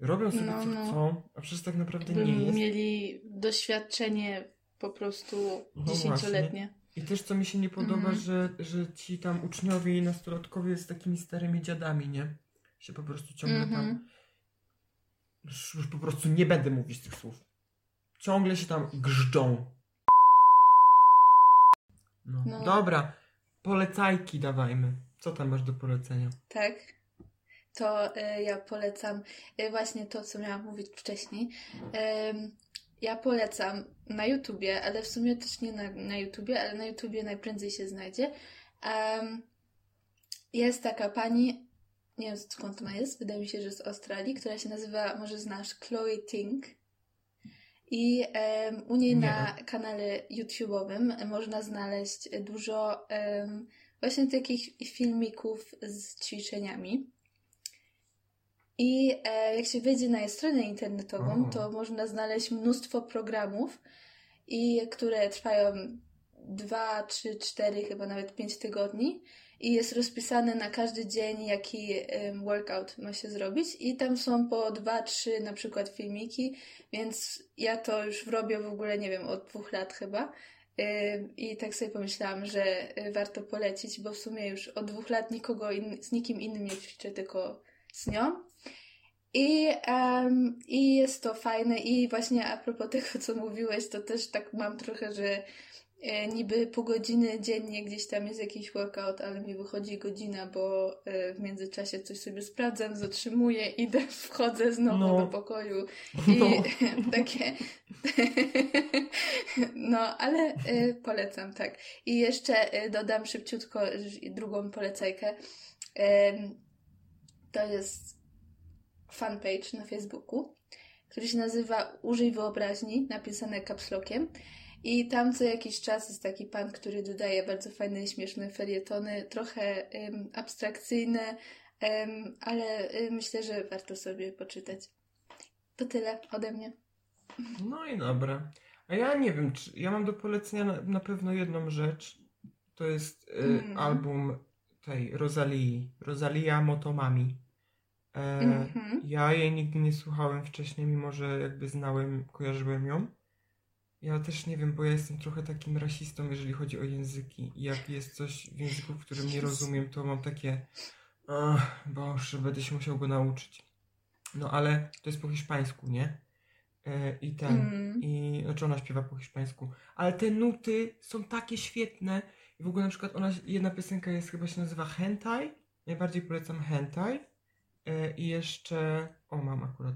Robią sobie No, co no. chcą, a przecież tak naprawdę By nie jest. mieli doświadczenie po prostu No dziesięcioletnie. I też co mi się nie podoba, Mhm. że, że ci tam uczniowie i nastolatkowie z takimi starymi dziadami, nie? Się po prostu ciągle tam... Mhm. Już, już po prostu nie będę mówić tych słów. Ciągle się tam grzdą. No. No. Dobra, polecajki dawajmy. Co tam masz do polecenia? Tak. To e, ja polecam e, właśnie to, co miałam mówić wcześniej. Ja polecam na YouTubie, ale w sumie też nie na, na YouTubie, ale na YouTubie najprędzej się znajdzie. Jest taka pani, nie wiem skąd ona jest, wydaje mi się, że z Australii, która się nazywa, może znasz, Chloe Ting. I em, u niej Nie. na kanale YouTube'owym można znaleźć dużo em, właśnie takich filmików z ćwiczeniami. I e, jak się wejdzie na jej stronę internetową, to można znaleźć mnóstwo programów, i które trwają 2, 3, 4, chyba nawet 5 tygodni. I jest rozpisane na każdy dzień, jaki workout ma się zrobić. I tam są po 2, 3 na przykład filmiki, więc ja to już robię w ogóle, nie wiem, od dwóch lat chyba. I tak sobie pomyślałam, że y, warto polecić, bo w sumie już od dwóch lat nikogo in, z nikim innym nie ćwiczę, tylko z nią. I, em, I jest to fajne. I właśnie a propos tego, co mówiłeś, to też tak mam trochę, że e, niby pół godziny dziennie gdzieś tam jest jakiś workout, ale mi wychodzi godzina, bo e, w międzyczasie coś sobie sprawdzam, zatrzymuję, idę, <laughs> wchodzę znowu No. do pokoju <laughs> i No. <laughs> takie. no, ale y, polecam, tak. I jeszcze dodam szybciutko drugą polecajkę. To jest fanpage na Facebooku, który się nazywa Użyj Wyobraźni, napisane capslockiem. I tam co jakiś czas jest taki pan, który dodaje bardzo fajne, śmieszne felietony, trochę em, abstrakcyjne, em, ale myślę, że warto sobie poczytać. To tyle ode mnie. No i dobra. A ja nie wiem, czy ja mam do polecenia na, na pewno jedną rzecz. To jest y, Mm. album tej Rosalii. Rosalia Motomami. E, Mhm. Ja jej nigdy nie słuchałem wcześniej, mimo że jakby znałem, kojarzyłem ją. Ja też nie wiem, bo ja jestem trochę takim rasistą, jeżeli chodzi o języki. Jak jest coś w języku, w którym nie rozumiem, to mam takie. Ach, Boże, będę się musiał go nauczyć. No ale to jest po hiszpańsku, nie? E, I ten. Mm. I znaczy ona śpiewa po hiszpańsku. Ale te nuty są takie świetne. I w ogóle na przykład ona, jedna piosenka jest chyba się nazywa Hentai. Najbardziej polecam Hentai. E, I jeszcze, o mam akurat.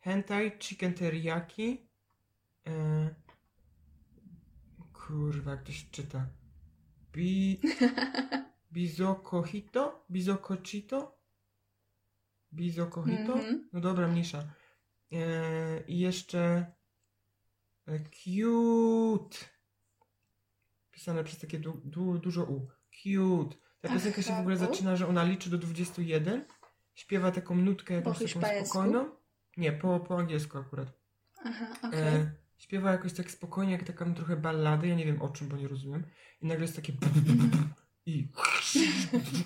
Hentai, Chicken Teriyaki. E, kurwa, jak to się czyta. Bi, <laughs> Bizokojito? Bizokojito? Bizokojito? Mhm. No dobra, mniejsza. E, I jeszcze cute. Pisane przez takie du, du, dużo U. Cute. Ta piosenka się w ogóle U? zaczyna, że ona liczy do 21. Śpiewa taką nutkę jakąś taką hiszpańsku? spokojną. Nie, po, po angielsku akurat. Aha, okej. E, śpiewa jakoś tak spokojnie, jak taką trochę ballady. Ja nie wiem o czym, bo nie rozumiem. I nagle jest takie i,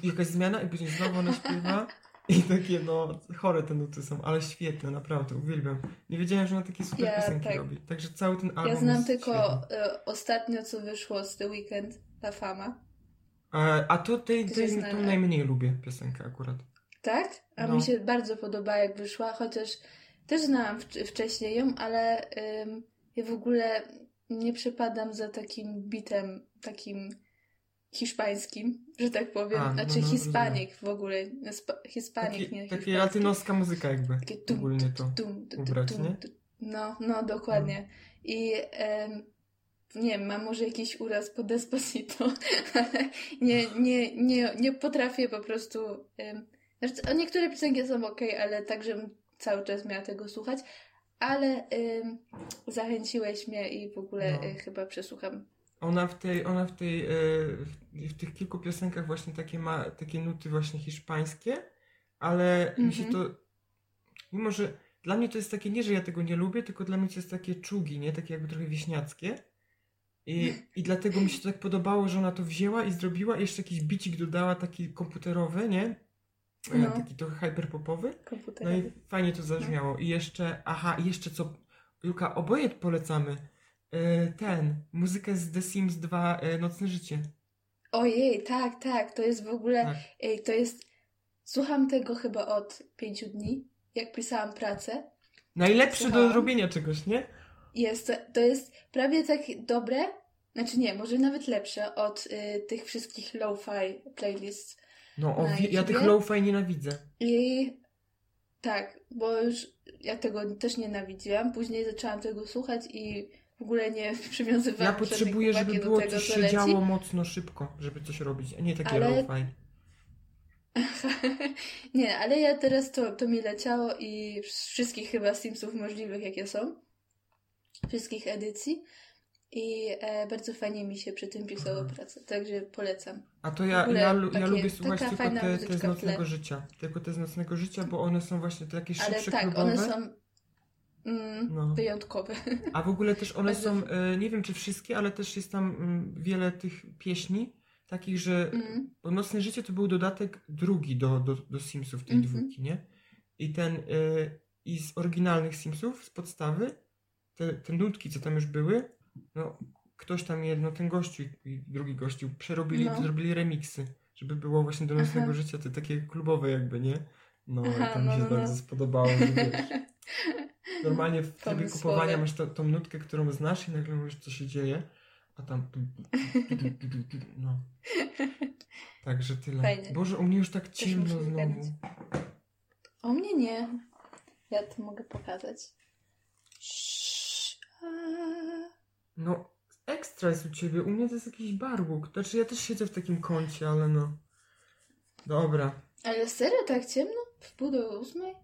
i jakaś zmiana i później znowu ona śpiewa. I takie, no, chore te nuty są, ale świetne, naprawdę, uwielbiam. Nie wiedziałem, że ona takie super Ja piosenki tak. robi. Także cały ten album Ja znam tylko e, ostatnio, co wyszło z The Weekend, La Fama. E, a to tej, tej, na- najmniej lubię piosenkę akurat. Tak? A No. mi się bardzo podoba, jak wyszła, chociaż też znałam wcz- wcześniej ją, ale ym, ja w ogóle nie przepadam za takim bitem, takim hiszpańskim, że tak powiem. A, no, znaczy no, Hiszpanik w ogóle. Spa- Hiszpanik, Taki, nie takie latynoska muzyka jakby. Takie tum, ogólnie tum, to tum, tum, ubrać, tum, tum. No, no, dokładnie. I em, nie wiem, mam może jakiś uraz po Despacito, <laughs> ale nie, nie, nie, nie potrafię po prostu... em, znaczy, niektóre piosenki są ok, ale tak, żebym cały czas miała tego słuchać, ale em, zachęciłeś mnie i w ogóle No. e, chyba przesłucham. Ona w tej, ona w tej, e, w, w tych kilku piosenkach właśnie takie ma, takie nuty właśnie hiszpańskie, ale mi się Mhm. to, mimo że dla mnie to jest takie, nie, że ja tego nie lubię, tylko dla mnie to jest takie czugi, nie? Takie jakby trochę wieśniackie. I, I dlatego mi się to tak podobało, że ona to wzięła i zrobiła i jeszcze jakiś bicik dodała taki komputerowy, nie? E, No. Taki trochę hyperpopowy. No i fajnie to zabrzmiało. I jeszcze, aha, i jeszcze co, Julka, oboje polecamy. E, ten, muzykę z The Sims 2 e, Nocne Życie. Ojej, tak, tak, to jest w ogóle... Tak. Ej, to jest... Słucham tego chyba od pięciu dni, jak pisałam pracę. Najlepsze do robienia czegoś, nie? Jest, to, jest prawie tak dobre, znaczy nie, może nawet lepsze od y, tych wszystkich lo-fi playlists. No, o, ja tych lo-fi nienawidzę. I tak, bo już ja tego też nienawidziłam. Później zaczęłam tego słuchać i w ogóle nie <laughs> przywiązywałam Ja potrzebuję, żeby było tego, coś co się leci. działo mocno szybko, żeby coś robić, a nie takie Ale- lo-fi. <laughs> nie, ale ja teraz to, to mi leciało i z wszystkich chyba Simsów możliwych, jakie są. Wszystkich edycji. I e, bardzo fajnie mi się przy tym pisało Mhm. pracę, także polecam. A to ja, ogóle ja, lu- ja takie- lubię słuchać tylko te, te z nocnego życia. Tylko te z nocnego życia, bo one są właśnie takie Ale szybsze, tak, klubowe. one są mm, No. wyjątkowe. <laughs> A w ogóle też one są, e, nie wiem czy wszystkie, ale też jest tam mm, wiele tych pieśni, takich, że Mm. bo Nocne Życie to był dodatek drugi do, do, do Simsów, tej Mhm. dwójki, nie? I ten, e, i z oryginalnych Simsów, z podstawy, te, te nutki, co tam już były, no ktoś tam jedno, ten gościu i drugi gościu przerobili, No. zrobili remiksy, żeby było właśnie do Nocnego Aha. Życia, te takie klubowe jakby, nie? No Aha, i to mi no, się no, no. bardzo spodobało, że wiesz, <laughs> Normalnie w trybie Pomysłowe. kupowania masz to, tą nutkę, którą znasz i nagle mówisz, co się dzieje, a tam... No. Także tyle. Fajnie. Boże, u mnie już tak ciemno znowu. O mnie nie. Ja to mogę pokazać. Sz-. No, ekstra jest u ciebie, u mnie to jest jakiś barłuk. Znaczy ja też siedzę w takim kącie, ale no... Dobra. Ale serio tak ciemno? W pół do ósmej?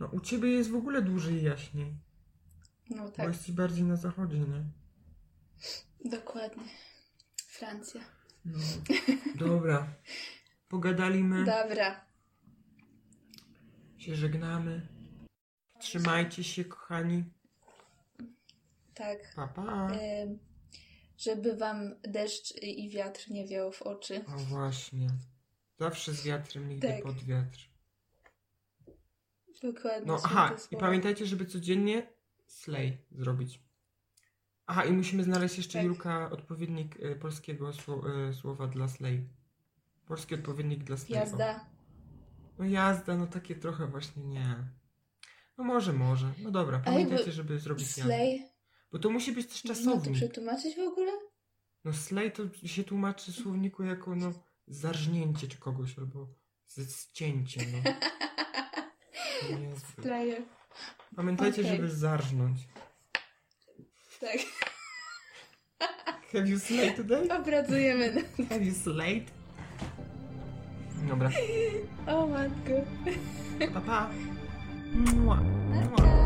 No u ciebie jest w ogóle dłużej jaśniej. No Bo tak, jesteś bardziej na zachodzie, nie? dokładnie. Francja. No. <laughs> Dobra. Pogadaliśmy, Dobra. się żegnamy. Trzymajcie się, kochani. Tak. Pa, pa. Żeby wam deszcz i wiatr nie wiał w oczy. O właśnie. Zawsze z wiatrem, nigdy Tak. pod wiatr. Dokładnie. No aha, i pamiętajcie, żeby codziennie slay zrobić. Aha, i musimy znaleźć jeszcze, Tak. Julka, odpowiednik y, polskiego y, słowa dla slay. Polski odpowiednik dla slay. Jazda. No jazda, no takie trochę właśnie nie. No może, może. No dobra, pamiętajcie, żeby zrobić jazdę. Bo to musi być też Można to czasownik. przetłumaczyć w ogóle? No slay to się tłumaczy w słowniku jako no zarżnięcie czy kogoś, albo zcięcie, no. <laughs> Slayer. Pamiętajcie, Okej. żeby zarżnąć. Tak. <laughs> Have you slayed today? Opracujemy. <laughs> Have you slayed? Dobra. O matko. Pa, pa. Mua. Mua. Pa.